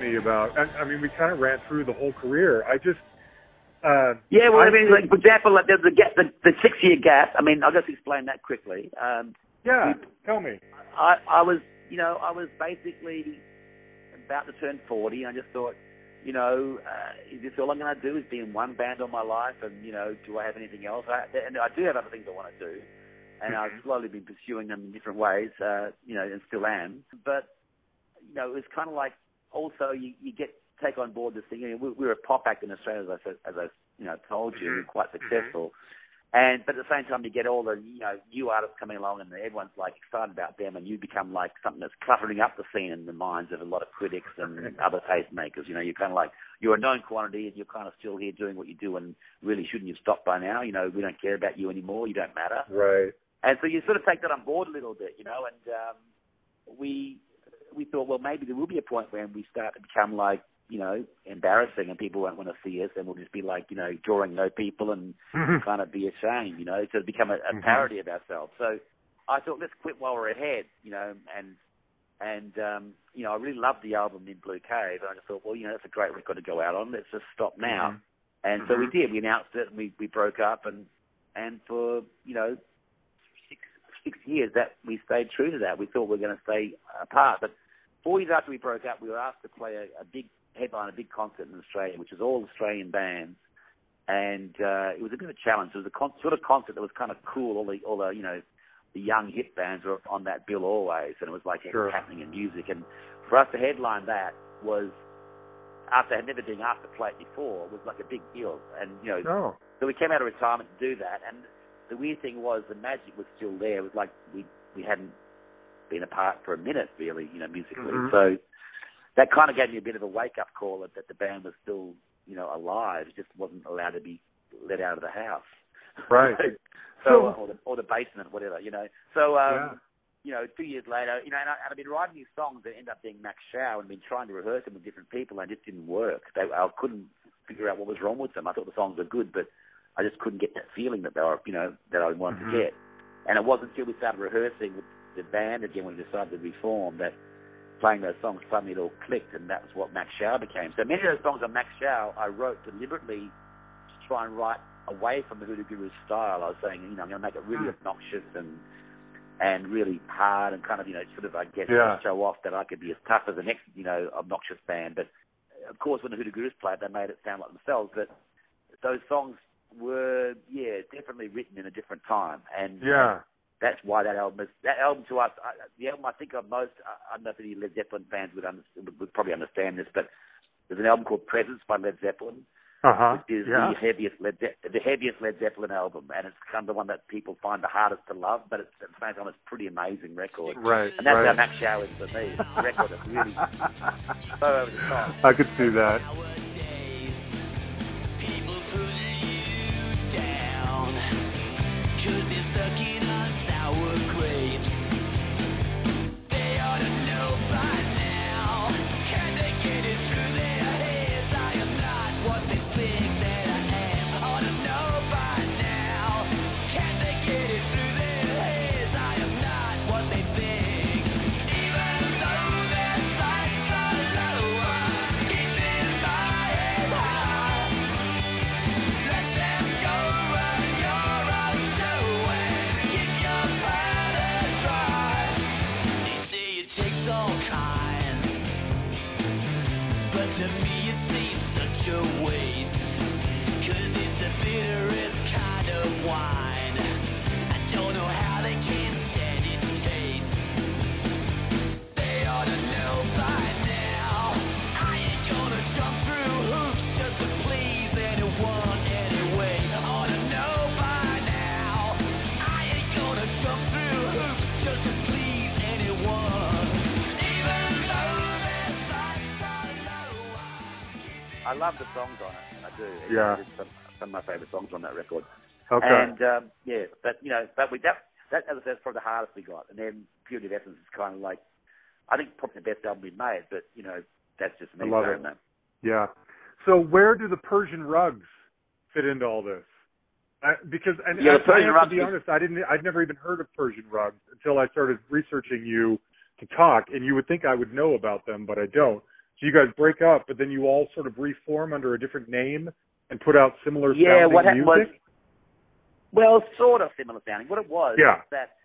Me about. I, I mean, we kind of ran through the whole career. I just, uh, Yeah, well, I, I mean, like, for example, like, there's the, gap, the, the six-year gap. I mean, I'll just explain that quickly. Um, yeah. Tell me. I, I was, you know, I was basically about to turn 40, and I just thought, you know, uh, is this all I'm going to do is be in one band all my life, and, you know, do I have anything else? I, and I do have other things I want to do, and I've slowly been pursuing them in different ways, uh, you know, and still am. But, you know, it was kind of like, also you, you get take on board this thing. You know, we, we were a pop act in Australia, as I said, as I you know told you, we were quite successful. And but at the same time, you get all the you know new artists coming along, and everyone's like excited about them, and you become like something that's cluttering up the scene in the minds of a lot of critics and other tastemakers. You know, you're kind of like you're a known quantity, and you're kind of still here doing what you do, and really shouldn't you stop by now? You know, we don't care about you anymore. You don't matter. Right. And so you sort of take that on board a little bit, you know, and um, we we thought, well, maybe there will be a point when we start to become like, you know, embarrassing, and people won't want to see us, and we'll just be like, you know, drawing no people and mm-hmm. kind of be ashamed, you know, to become a, a mm-hmm. parody of ourselves. So I thought, let's quit while we're ahead, you know, and and um, you know, I really loved the album in Blue Cave, and I just thought, well, you know, that's a great record to go out on. Let's just stop now. Mm-hmm. And so we did. We announced it, and we we broke up, and and for you know six six years that we stayed true to that. We thought we were going to stay apart, but four years after we broke up, we were asked to play a, a big headline, a big concert in Australia, which was all Australian bands, and uh, it was a bit of a challenge. It was a con- sort of concert that was kind of cool. All the all the you know the young hip bands were on that bill always, and it was like Sure. happening in music. And for us to headline that was after had never been asked to play it before was like a big deal. And you know, Oh. so we came out of retirement to do that, and the weird thing was the magic was still there. It was like we we hadn't been apart for a minute, really, you know, musically. Mhm. So that kind of gave me a bit of a wake up call that, that the band was still, you know, alive. It just wasn't allowed to be let out of the house. Right. so, So- or the or the basement, whatever, you know. So um, Yeah. you know, two years later, you know, and, I, and I've been writing these songs that end up being Mach Schau and been trying to rehearse them with different people, and it just didn't work. They, I couldn't figure out what was wrong with them. I thought the songs were good, but I just couldn't get that feeling that they were, you know, that I wanted Mhm. to get. And it wasn't until we started rehearsing with the band again when we decided to reform that playing those songs suddenly it all clicked, and that was what Mach Schau became. So many of those songs on Mach Schau I wrote deliberately to try and write away from the Hoodoo Guru style. I was saying, you know, I'm going to make it really Mm. obnoxious and and really hard and kind of, you know, sort of, I guess, Yeah. show off that I could be as tough as the next, you know, obnoxious band. But of course, when the Hoodoo Gurus played, they made it sound like themselves. But those songs were, yeah, definitely written in a different time, and Yeah. That's why that album is that album to us. I, the album I think of most. I, I don't know if any Led Zeppelin fans would, under, would would probably understand this, but there's an album called Presence by Led Zeppelin, Uh huh. which is Yeah. the heaviest Led Ze- the heaviest Led Zeppelin album, and it's kind of the one that people find the hardest to love, but it's, at the same time it's a pretty amazing record. Right. And that's how Right. Mach Schau is for me. It's a record that's really so over the top. I could see that. Nowadays, people you down, 'cause they're sucking I love the songs on it. I do. It's- Yeah. it's some, some of my favourite songs on that record. Okay. And um, yeah, but you know, but we that that as I said, that's probably the hardest we got. And then Purity of Essence is kind of like, I think probably the best album we made. But you know, that's just me I love it. Yeah. So where do the Persian rugs fit into all this? I, because and Yeah, I, Persian I have to be honest, I didn't. I'd never even heard of Persian rugs until I started researching you to talk. And you would think I would know about them, but I don't. You guys break up, but then you all sort of reform under a different name and put out similar sounding music. Yeah, sounding what happened music. was, well, sort of similar sounding. What it was Yeah. was that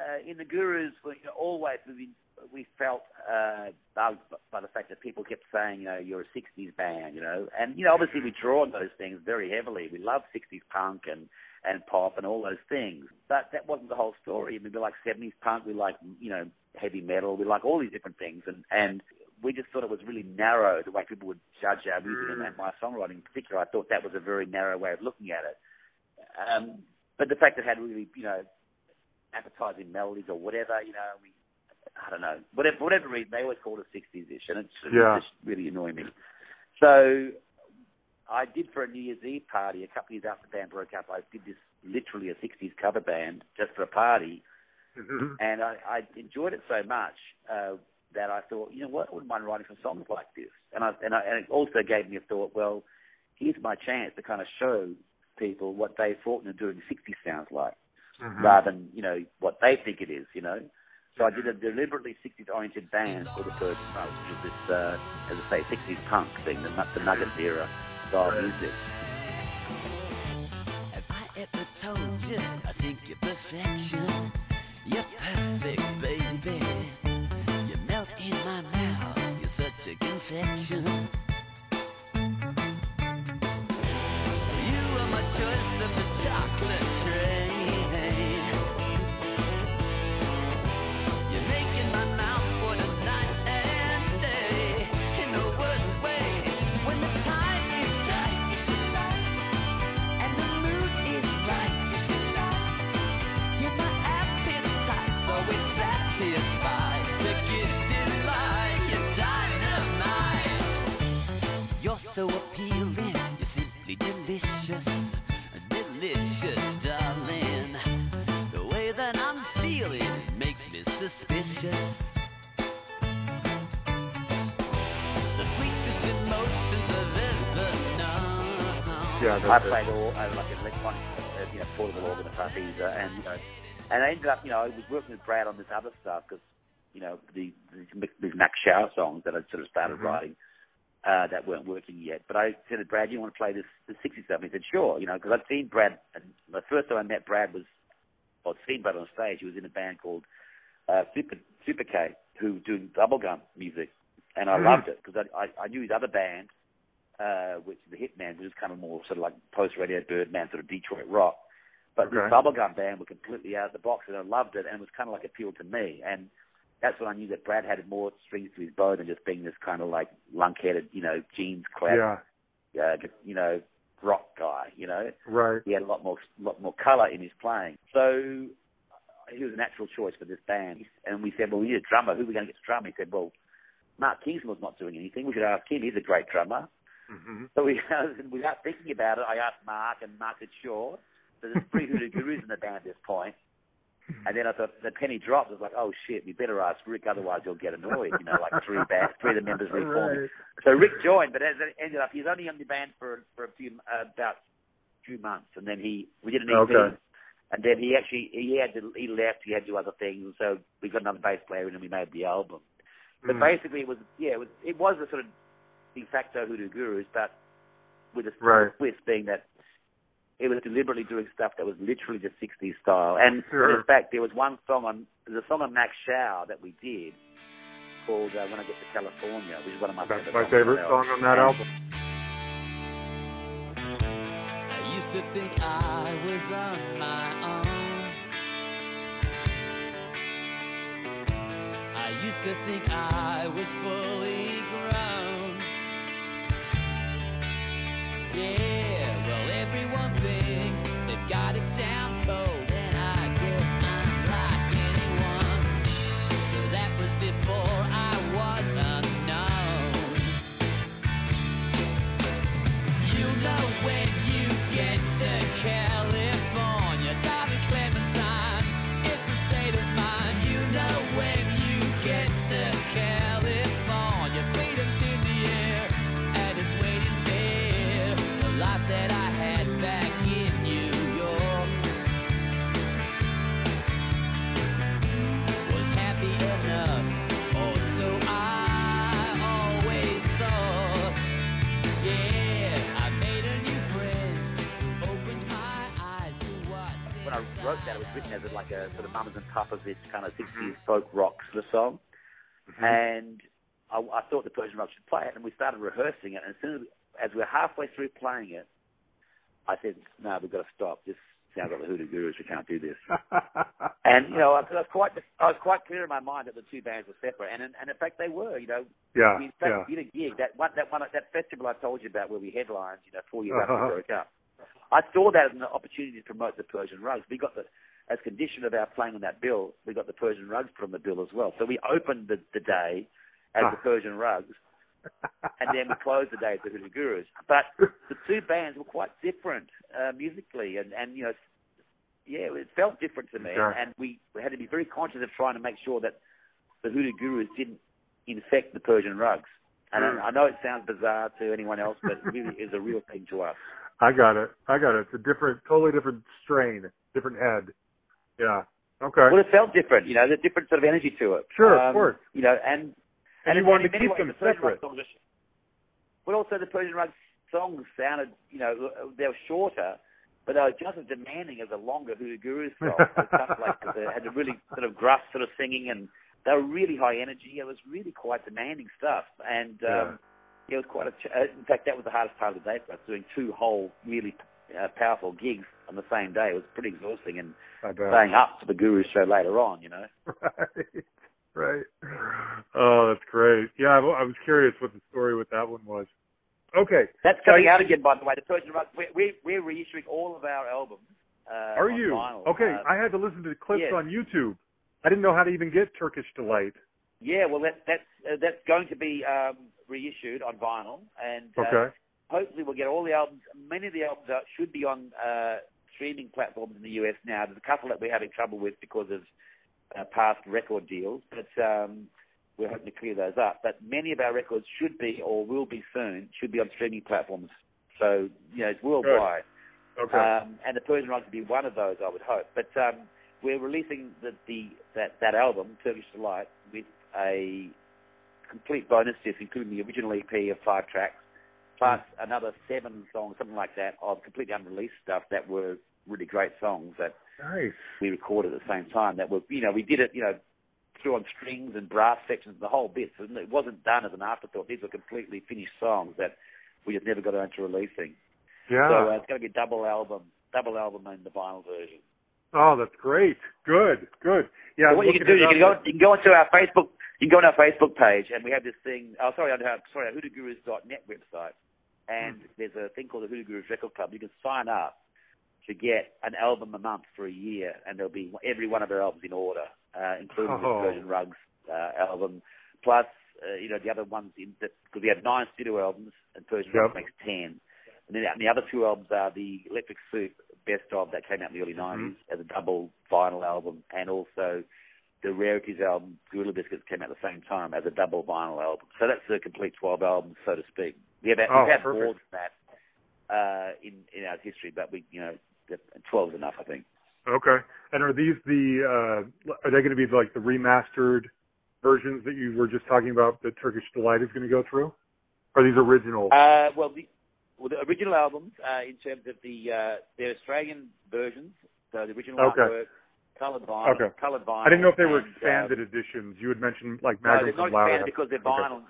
uh, in the Gurus, we you know, always we, we felt uh, bugged by the fact that people kept saying, you know, you're a '60s band, you know, and you know, obviously we draw on those things very heavily. We love '60s punk and and pop and all those things, but that wasn't the whole story. I mean, we like '70s punk, we like you know heavy metal, we like all these different things, and and we just thought it was really narrow the way people would judge our music and, and my songwriting in particular. I thought that was a very narrow way of looking at it. Um, but the fact that it had really, you know, appetizing melodies or whatever, you know, we, I don't know, whatever, for whatever reason, they always called it 60s-ish, and it's Yeah. just really annoying me. So I did for a New Year's Eve party a couple of years after the band broke up. I did this literally a 60s cover band just for a party, Mhm. and I, I enjoyed it so much uh, that I thought, you know what, I wouldn't mind writing some songs like this. And I, and I, and it also gave me a thought. Well, here's my chance to kind of show people what Dave Faulkner doing the '60s sounds like, Mhm. rather than you know what they think it is. You know. So I did a deliberately 60s oriented band called the Bird Smoke, which is this, uh, as I say, 60s punk thing, the, the Nuggets era style music. I ever told you I think you're perfection? You're perfect, baby. Such suspicious. The sweetest emotions I've ever known. Yeah, I played all uh, like an electronic, uh, you know, portable organ a Farfisa, and you know, and I ended up, you know, I was working with Brad on this other stuff because, you know, the the- these Mach Schau songs that I sort of started Mhm. writing uh, that weren't working yet. But I said to Brad, "You want to play this the '60s stuff?" And he said, "Sure," you know, because I'd seen Brad. And the first time I met Brad was, I'd seen Brad on stage. He was in a band called uh, Super Super K, who was doing bubblegum music, and I Mhm. loved it because I, I I knew his other band uh, which the Hitmen, which is kind of more sort of like post Radio Birdman, sort of Detroit rock. But Okay. the Bubblegum band were completely out of the box, and I loved it, and it was kind of like appealed to me. And that's when I knew that Brad had more strings to his bow than just being this kind of like lunk-headed, you know, jeans clad, Yeah. uh, you know, rock guy. You know, Right. he had a lot more, lot more color in his playing. So he was a natural choice for this band. And we said, well, we need a drummer. Who are we going to get to drum? He said, well, Mark Kingsmill's not doing anything. We should ask him. He's a great drummer. hmm So we, without thinking about it, I asked Mark, and Mark said, sure. So there's three Hoodoo Gurus in the band at this point. And then I thought the penny dropped. I was like, oh shit, we better ask Rick, otherwise you'll get annoyed. You know, like three band, three of the members reformed. Right. So Rick joined, but as it ended up, he was only in the band for for a few uh, about two months, and then he we did an EP, Okay. And then he actually he had to he left. He had to do other things, and so we got another bass player, and then we made the album. But Mm. basically, it was yeah, it was it was a sort of de facto Hoodoo Gurus, but with a Right. twist being that it was deliberately doing stuff that was literally the '60s style. And Sure. in fact, there was one song on there's a song on Mach Schau that we did called uh, "When I Get to California," which is one of my That's favorite my songs favorite on song on that album. I used to think I was on used to think I was fully grown. Yeah, wrote that, it was written as like a sort of mums and papas this kind of 60s folk rock sort of song. And I, I thought the Persian Rock should play it, and we started rehearsing it. And as soon as, as we were halfway through playing it, I said, "No, we've got to stop. This sounds like the Hoodoo Gurus. We can't do this. And you know, I, I was quite I was quite clear in my mind that the two bands were separate, and and, in fact they were. You know, yeah, we in fact yeah. did a gig that one that one that festival I told you about where we headlined. You know, four years after Uh-huh. we broke up. I saw that as an opportunity to promote the Persian rugs. We got the as condition of our playing on that bill, we got the Persian rugs put on the bill as well. So we opened the, the day as the Ah. Persian rugs, and then we closed the day as the Hoodoo Gurus. But the two bands were quite different uh, musically, and and you know, yeah, it felt different to me, Sure. and we, we had to be very conscious of trying to make sure that the Hoodoo Gurus didn't infect the Persian rugs. And. I, I know it sounds bizarre to anyone else, but it really is a real thing to us. I got it. I got it. It's a different, totally different strain, different head. Yeah. Okay. Well, it felt different, you know, there's a different sort of energy to it. Sure, of Um, course. You know, and And you wanted to keep ways, them the separate. Songs are- But also the Persian Rug songs sounded, you know, they were shorter, but they were just as demanding as the longer Hoodoo Guru song. It sounded like they had a really sort of gruff sort of singing, and they were really high energy. It was really quite demanding stuff, and um, it was quite a. Ch- uh, in fact, that was the hardest part of the day for us, doing two whole really uh, powerful gigs on the same day. It was pretty exhausting, and staying up for the Guru show later on, you know. Right. Right. Oh, that's great. Yeah, I, I was curious what the story with that one was. Okay. That's coming you- out again, by the way. The Persian Rug. We're, we're, we're reissuing all of our albums. Uh, Are you? Vinyl. Okay, Uh, I had to listen to the clips yes. on YouTube. I didn't know how to even get Turkish Delight. Yeah. Well, that, that's uh, that's going to be um, reissued on vinyl, and uh, Okay. hopefully we'll get all the albums. Many of the albums are, should be on uh, streaming platforms in the US now. There's a couple that we're having trouble with because of uh, past record deals, but um, we're hoping to clear those up. But many of our records should be or will be soon should be on streaming platforms. So you know it's worldwide. Okay. Um, and the Persian Rug would be one of those, I would hope. But um, we're releasing the, the that that album, Turkish Delight, a complete bonus disc, including the original EP of five tracks, plus another seven songs, something like that, of completely unreleased stuff that were really great songs that nice. we recorded at the same time. That were, you know, we did it, you know, through on strings and brass sections, the whole bit. So it wasn't done as an afterthought. These were completely finished songs that we just never got around to releasing. Yeah. So uh, it's going to be a double album, double album and the vinyl version. oh, that's great. Good. Good. Yeah. So what you can do, you can go, you can go onto our Facebook, you can go on our Facebook page, and we have this thing. Oh, sorry, our sorry, our hoodoogurus.net website, and Hmm. there's a thing called the Hoodoo Gurus Record Club. You can sign up to get an album a month for a year, and there'll be every one of our albums in order, uh, including Oh. the Persian Rugs uh, album, plus uh, you know the other ones in that because we have nine studio albums, and Persian Yep. Rugs makes ten. And then and the other two albums are the Electric Soup Best of that came out in the early Mm-hmm. 90s as a double vinyl album, and also the Rarities album, Gorilla Biscuits, came out at the same time as a double vinyl album. So that's a complete 12 albums, so to speak. We have, Oh, we've had perfect. more than that uh, in, in our history, but we, you know, 12 is enough, I think. Okay. And are these the uh are they going to be like the remastered versions that you were just talking about that Turkish Delight is going to go through? Are these original? Uh, well, the, well, the original albums, uh, in terms of the uh, they're Australian versions, so the original Okay. artwork, coloured vinyl, Okay. coloured vinyl. I didn't know if they were and, uh, expanded editions. You had mentioned like no, Magnum they're not expanded because they're Okay. vinyl.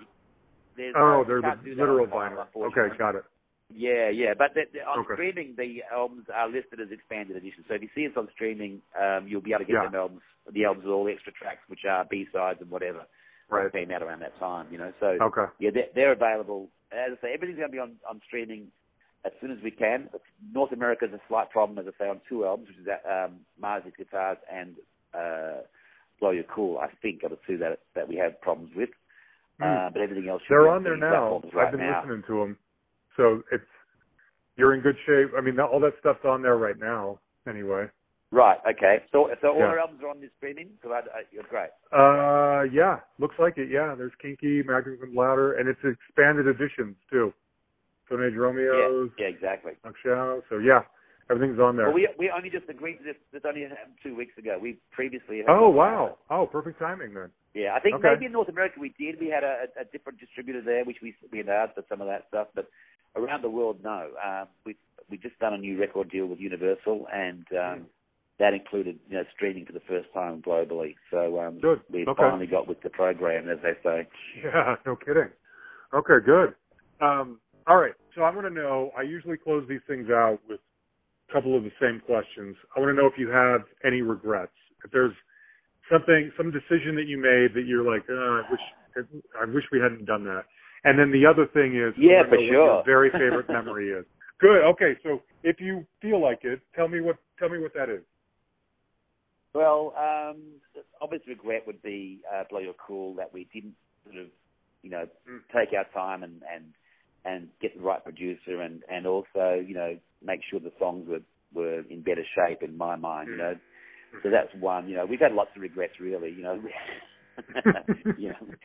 There's Oh, they're the can't do that on literal vinyl, vinyl. Okay, got it. Yeah, yeah, but the, the, on Okay. streaming, the albums are listed as expanded editions. So if you see us on streaming, um, you'll be able to get Yeah. them albums, the albums with all the extra tracks, which are B sides and whatever. Right. That came out around that time, you know. So Okay. yeah, they're, they're available. As I say, everything's going to be on, on streaming as soon as we can. North America is a slight problem, as I say, on two albums, which is that, um, Mars Hits Guitars and uh, Blow Your Cool. I think are the two that that we have problems with. Hmm. Uh, but everything else They're on there now. right I've been now. listening to them, so it's you're in good shape. I mean, all that stuff's on there right now. Anyway. Right. Okay. So so all Yeah. our albums are on this streaming. So I, I, you're great. Uh, yeah, looks like it. Yeah, there's Kinky, Magnum Cum Louder, and it's expanded editions too. Stoneage Romeos, Yeah. Yeah. Exactly. So yeah, everything's on there. Well, we we only just agreed to this. This only happened two weeks ago. We previously. Had oh wow! Oh, perfect timing then. Yeah, I think Okay. maybe in North America we did. We had a, a different distributor there, which we we announced for some of that stuff. But around the world, no. Um, we we just done a new record deal with Universal, and um, that included you know streaming for the first time globally. So um, Good. we Okay. finally got with the program, as they say. Yeah, no kidding. Okay, good. Um, all right, so I want to know. I usually close these things out with a couple of the same questions. I want to know if you have any regrets. If there's something, some decision that you made that you're like, uh, I wish, I wish we hadn't done that. And then the other thing is, Yeah, for sure. Your very favorite memory is. Good. Okay. So if you feel like it, tell me what tell me what that is. Well, um, obvious regret would be uh, Blow Your Cool that we didn't sort of, you know, Mm. take our time and and and get the right producer and and also you know make sure the songs were were in better shape in my mind. You mm. know, mm-hmm. so that's one. You know, we've had lots of regrets really. You know, mm-hmm. you know,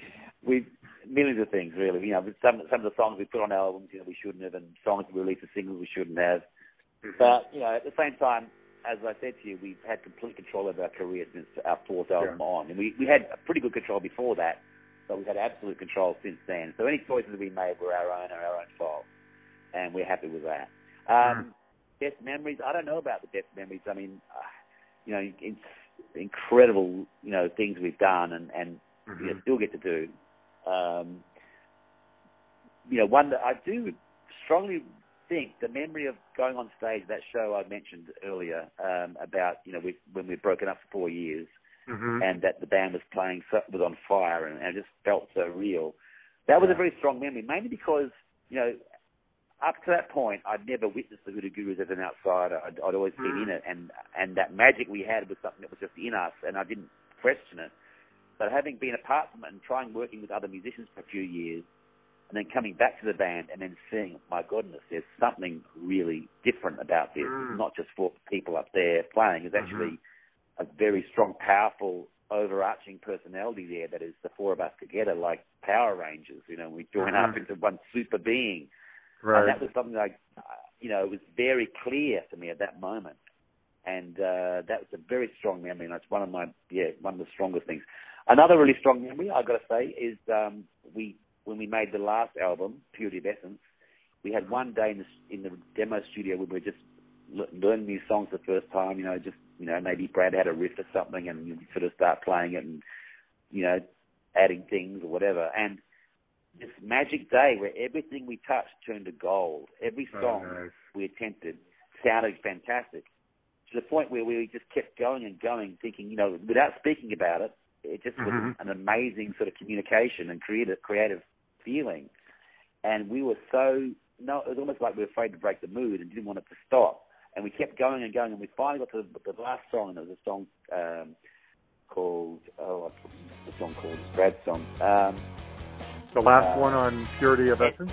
we millions of things really. You know, some some of the songs we put on albums, you know, we shouldn't have, and songs we released as singles we shouldn't have. Mm-hmm. But you know, at the same time, as I said to you, we've had complete control of our career since our fourth album on, and we we had pretty good control before that, but we've had absolute control since then. So any choices we made were our own, are our own fault, and we're happy with that. Um, Best memories? I don't know about the best memories. I mean, uh, you know, it's incredible, you know, things we've done and and you know, still get to do. Um, you know, one that I do strongly think the memory of going on stage that show I mentioned earlier um, about you know we, when we'd broken up for four years Mm-hmm. and that the band was playing was on fire and, and it just felt so real. That was a very strong memory, mainly because you know up to that point I'd never witnessed the Hoodoo Gurus as an outsider. I'd, I'd always been mm. in it, and and that magic we had was something that was just in us, and I didn't question it. But having been apart from it and trying working with other musicians for a few years, and then coming back to the band and then seeing, my goodness, there's something really different about this. It's mm. not just four people up there playing. It's mm-hmm. actually a very strong, powerful, overarching personality there that is the four of us together, like Power Rangers. You know, we join up into one super being. Right. And that was something like, you know, it was very clear to me at that moment. And uh, that was a very strong memory, and that's one of my, yeah, one of the strongest things. Another really strong memory, I've got to say, is um, we when we made the last album, Purity of Essence, we had one day in the, in the demo studio where we were just learning new songs the first time, you know, just, you know, maybe Brad had a riff or something and you sort of start playing it and, you know, adding things or whatever. And this magic day where everything we touched turned to gold. Every Oh, song nice. we attempted sounded fantastic to the point where we just kept going and going, thinking, you know, without speaking about it, it just was Mhm. an amazing sort of communication and creative, creative feeling. And we were so, no, it was almost like we were afraid to break the mood and didn't want it to stop. And we kept going and going, and we finally got to the, the last song, and it was a song um, called, oh, the song called Brad's song. Um, The last Uh, one on Purity of Essence.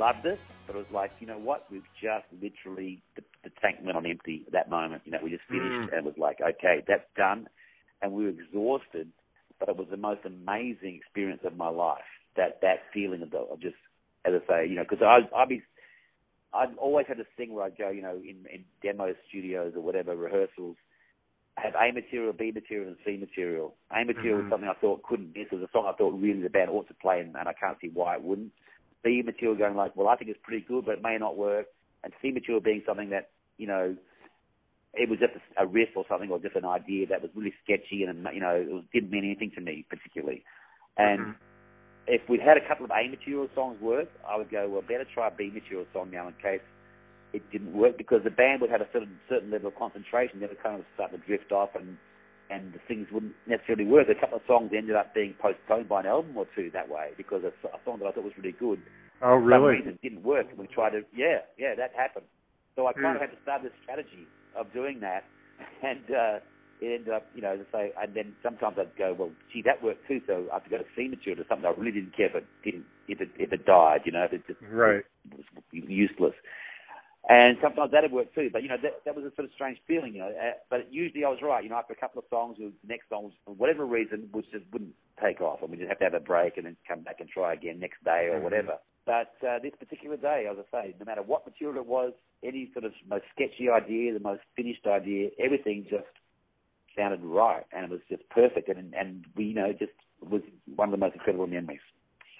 Loved it, but it was like, you know what? We've just literally the, the tank went on empty at that moment. You know, we just hmm. finished and it was like, okay, that's done, and we were exhausted, but it was the most amazing experience of my life. That that feeling of, the, of just, as I say, you know, because I I'd be I've always had this thing where I'd go, you know, in, in demo studios or whatever, rehearsals, have A material, B material, and C material. A material was mm-hmm. something I thought couldn't miss. It was a song I thought really the band ought to play, and, and I can't see why it wouldn't. B material going like, well, I think it's pretty good, but it may not work. And C material being something that, you know, it was just a, a riff or something, or just an idea that was really sketchy, and you know, it was, didn't mean anything to me particularly. And mm-hmm. if we'd had a couple of A material songs work, I would go, well, better try a B material song now in case it didn't work because the band would have a certain certain level of concentration. They would kind of start to drift off, and and the things wouldn't necessarily work. A couple of songs ended up being postponed by an album or two that way because a, a song that I thought was really good Oh, for some reason didn't work, and we tried to. Yeah, yeah, that happened. So I kind of Hmm. had to start this strategy of doing that, and uh, it ended up, you know, to say, and then sometimes I'd go, well, gee, that worked too. So I have to go to C material or something. I really didn't care if it didn't, if it if it died, you know, if it just Right. was useless. And sometimes that'd work too, but you know that that was a sort of strange feeling, you know. Uh, but usually I was right, you know. After a couple of songs, the next song, was, for whatever reason, was just wouldn't take off, and we just have to have a break and then come back and try again next day or Mhm. whatever. But uh, this particular day, as I say, no matter what material it was, any sort of most sketchy idea, the most finished idea, everything just sounded right, and it was just perfect, and and we, you know, just was one of the most incredible memories.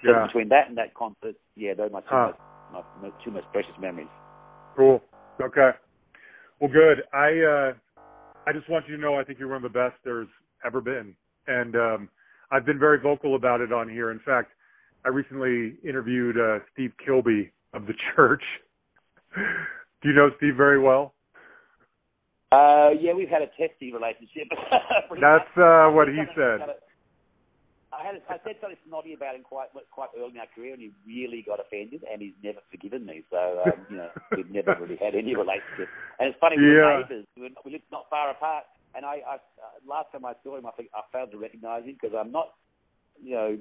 So Yeah. between that and that concert, yeah, those are my two, Huh. most, my, my two most precious memories. Cool. Okay. Well, good. I uh, I just want you to know I think you're one of the best there's ever been, and um, I've been very vocal about it on here. In fact, I recently interviewed uh, Steve Kilbey of the Church. Do you know Steve very well? Uh, yeah, we've had a testy relationship. That's uh, what he said. I had I said something snotty about him quite quite early in our career, and he really got offended, and he's never forgiven me. So um, you know, we've never really had any relationship. And it's funny, we were Yeah. neighbours. We, were, we lived not far apart. And I, I uh, last time I saw him, I think I failed to recognise him because I'm not, you know,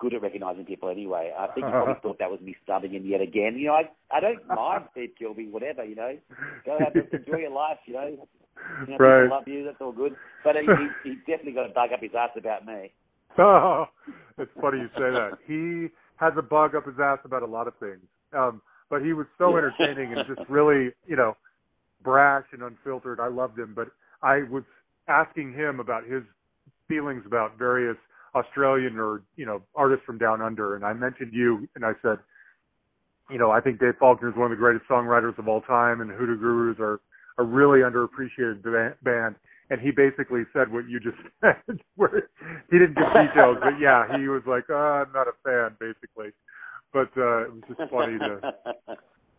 good at recognising people anyway. I think he probably thought that was me stubbing him yet again. You know, I I don't mind Steve Kilbey, whatever. You know, go have a, enjoy your life. You know, you know, Right. people love you. That's all good. But he, he, he definitely got a bug up his ass about me. Oh, it's funny you say that. He has a bug up his ass about a lot of things. Um, but he was so entertaining and just really, you know, brash and unfiltered. I loved him. But I was asking him about his feelings about various Australian or, you know, artists from down under. And I mentioned you and I said, you know, I think Dave Faulkner is one of the greatest songwriters of all time and Hoodoo Gurus are a really underappreciated band and he basically said what you just said. Where he didn't give details, but yeah, he was like, uh, "I'm not a fan," basically. But uh, it was just funny to.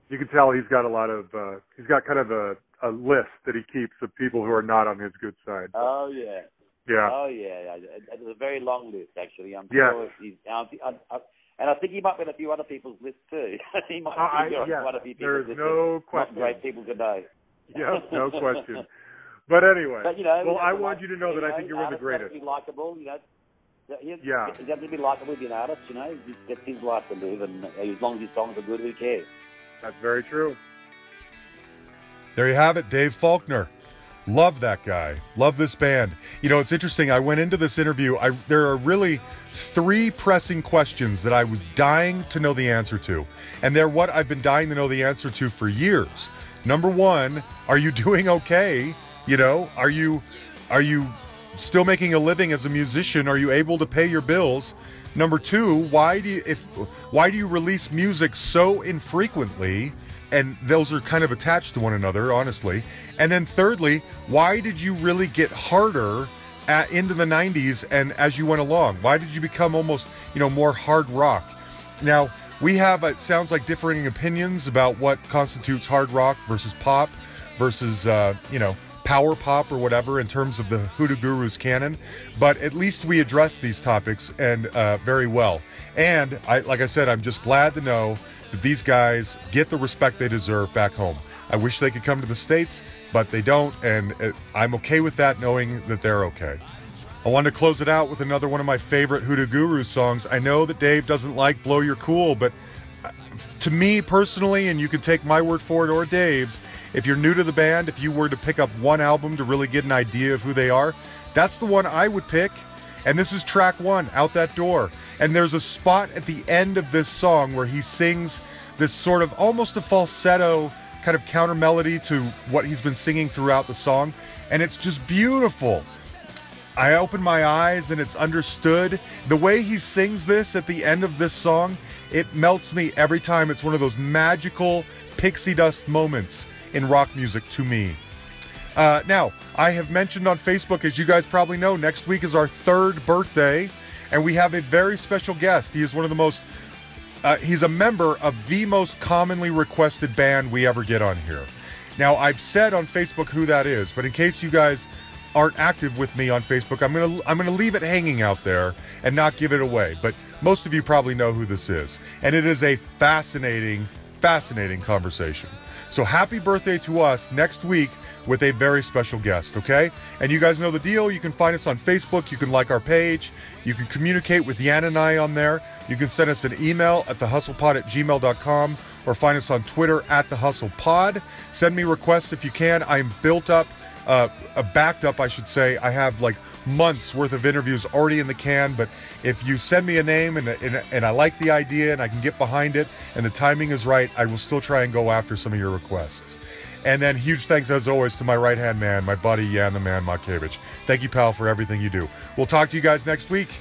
You can tell he's got a lot of. uh He's got kind of a a list that he keeps of people who are not on his good side. oh yeah. Yeah. Oh yeah, yeah. It's a very long list actually. I'm Yeah. sure he's, I, I, I, and I think he might be on a few other people's lists too. he might I- be on yeah, quite a few there's people's lists. There's no question. Not great people to know. Yeah, no question. But anyway, But you know, well, I want like- you to know that I think you're one of the greatest. have to Be likable, you know. He, Yeah. He doesn't be likable, be an artist, you know. He- That's his life to live, and as long as his songs are good, who cares? That's very true. There you have it, Dave Faulkner. Love that guy. Love this band. You know, it's interesting. I went into this interview. I there are really three pressing questions that I was dying to know the answer to. And they're what I've been dying to know the answer to for years. Number 1, are you doing okay? You know, are you are you still making a living as a musician? Are you able to pay your bills? Number 2, why do you if why do you release music so infrequently? and those are kind of attached to one another, honestly. And then thirdly, why did you really get harder at, into the 90s and as you went along? Why did you become almost, you know, more hard rock? Now, we have, it sounds like, differing opinions about what constitutes hard rock versus pop versus, uh, you know, power pop or whatever in terms of the Hoodoo Gurus canon, but at least we address these topics and uh, very well. And I, like I said, I'm just glad to know that these guys get the respect they deserve back home. I wish they could come to the States, but they don't, and uh, I'm okay with that knowing that they're okay. I wanted to close it out with another one of my favorite Hoodoo Gurus songs. I know that Dave doesn't like Blow Your Cool, but to me personally, and you can take my word for it or Dave's, if you're new to the band, if you were to pick up one album to really get an idea of who they are, that's the one I would pick. And this is track one, Out That Door. And there's a spot at the end of this song where he sings this sort of almost a falsetto kind of counter melody to what he's been singing throughout the song. And it's just beautiful. I open my eyes and it's understood. The way he sings this at the end of this song, it melts me every time. It's one of those magical pixie dust moments in rock music to me. Uh, now, I have mentioned on Facebook, as you guys probably know, next week is our third birthday, and we have a very special guest. He is one of the most, uh, he's a member of the most commonly requested band we ever get on here. Now, I've said on Facebook who that is, but in case you guys aren't active with me on Facebook, I'm gonna I'm gonna leave it hanging out there and not give it away. But most of you probably know who this is, and it is a fascinating, fascinating conversation. So happy birthday to us next week with a very special guest, okay? And you guys know the deal. You can find us on Facebook. You can like our page. You can communicate with Yan and I on there. You can send us an email at thehustlepod at gmail.com or find us on Twitter at thehustlepod. Send me requests if you can. I am built up, uh, backed up, I should say. I have like months worth of interviews already in the can, but if you send me a name and, and, and I like the idea and I can get behind it and the timing is right, I will still try and go after some of your requests. And then huge thanks as always to my right hand man, my buddy Yan the Man Makevich. Thank you, pal, for everything you do. We'll talk to you guys next week.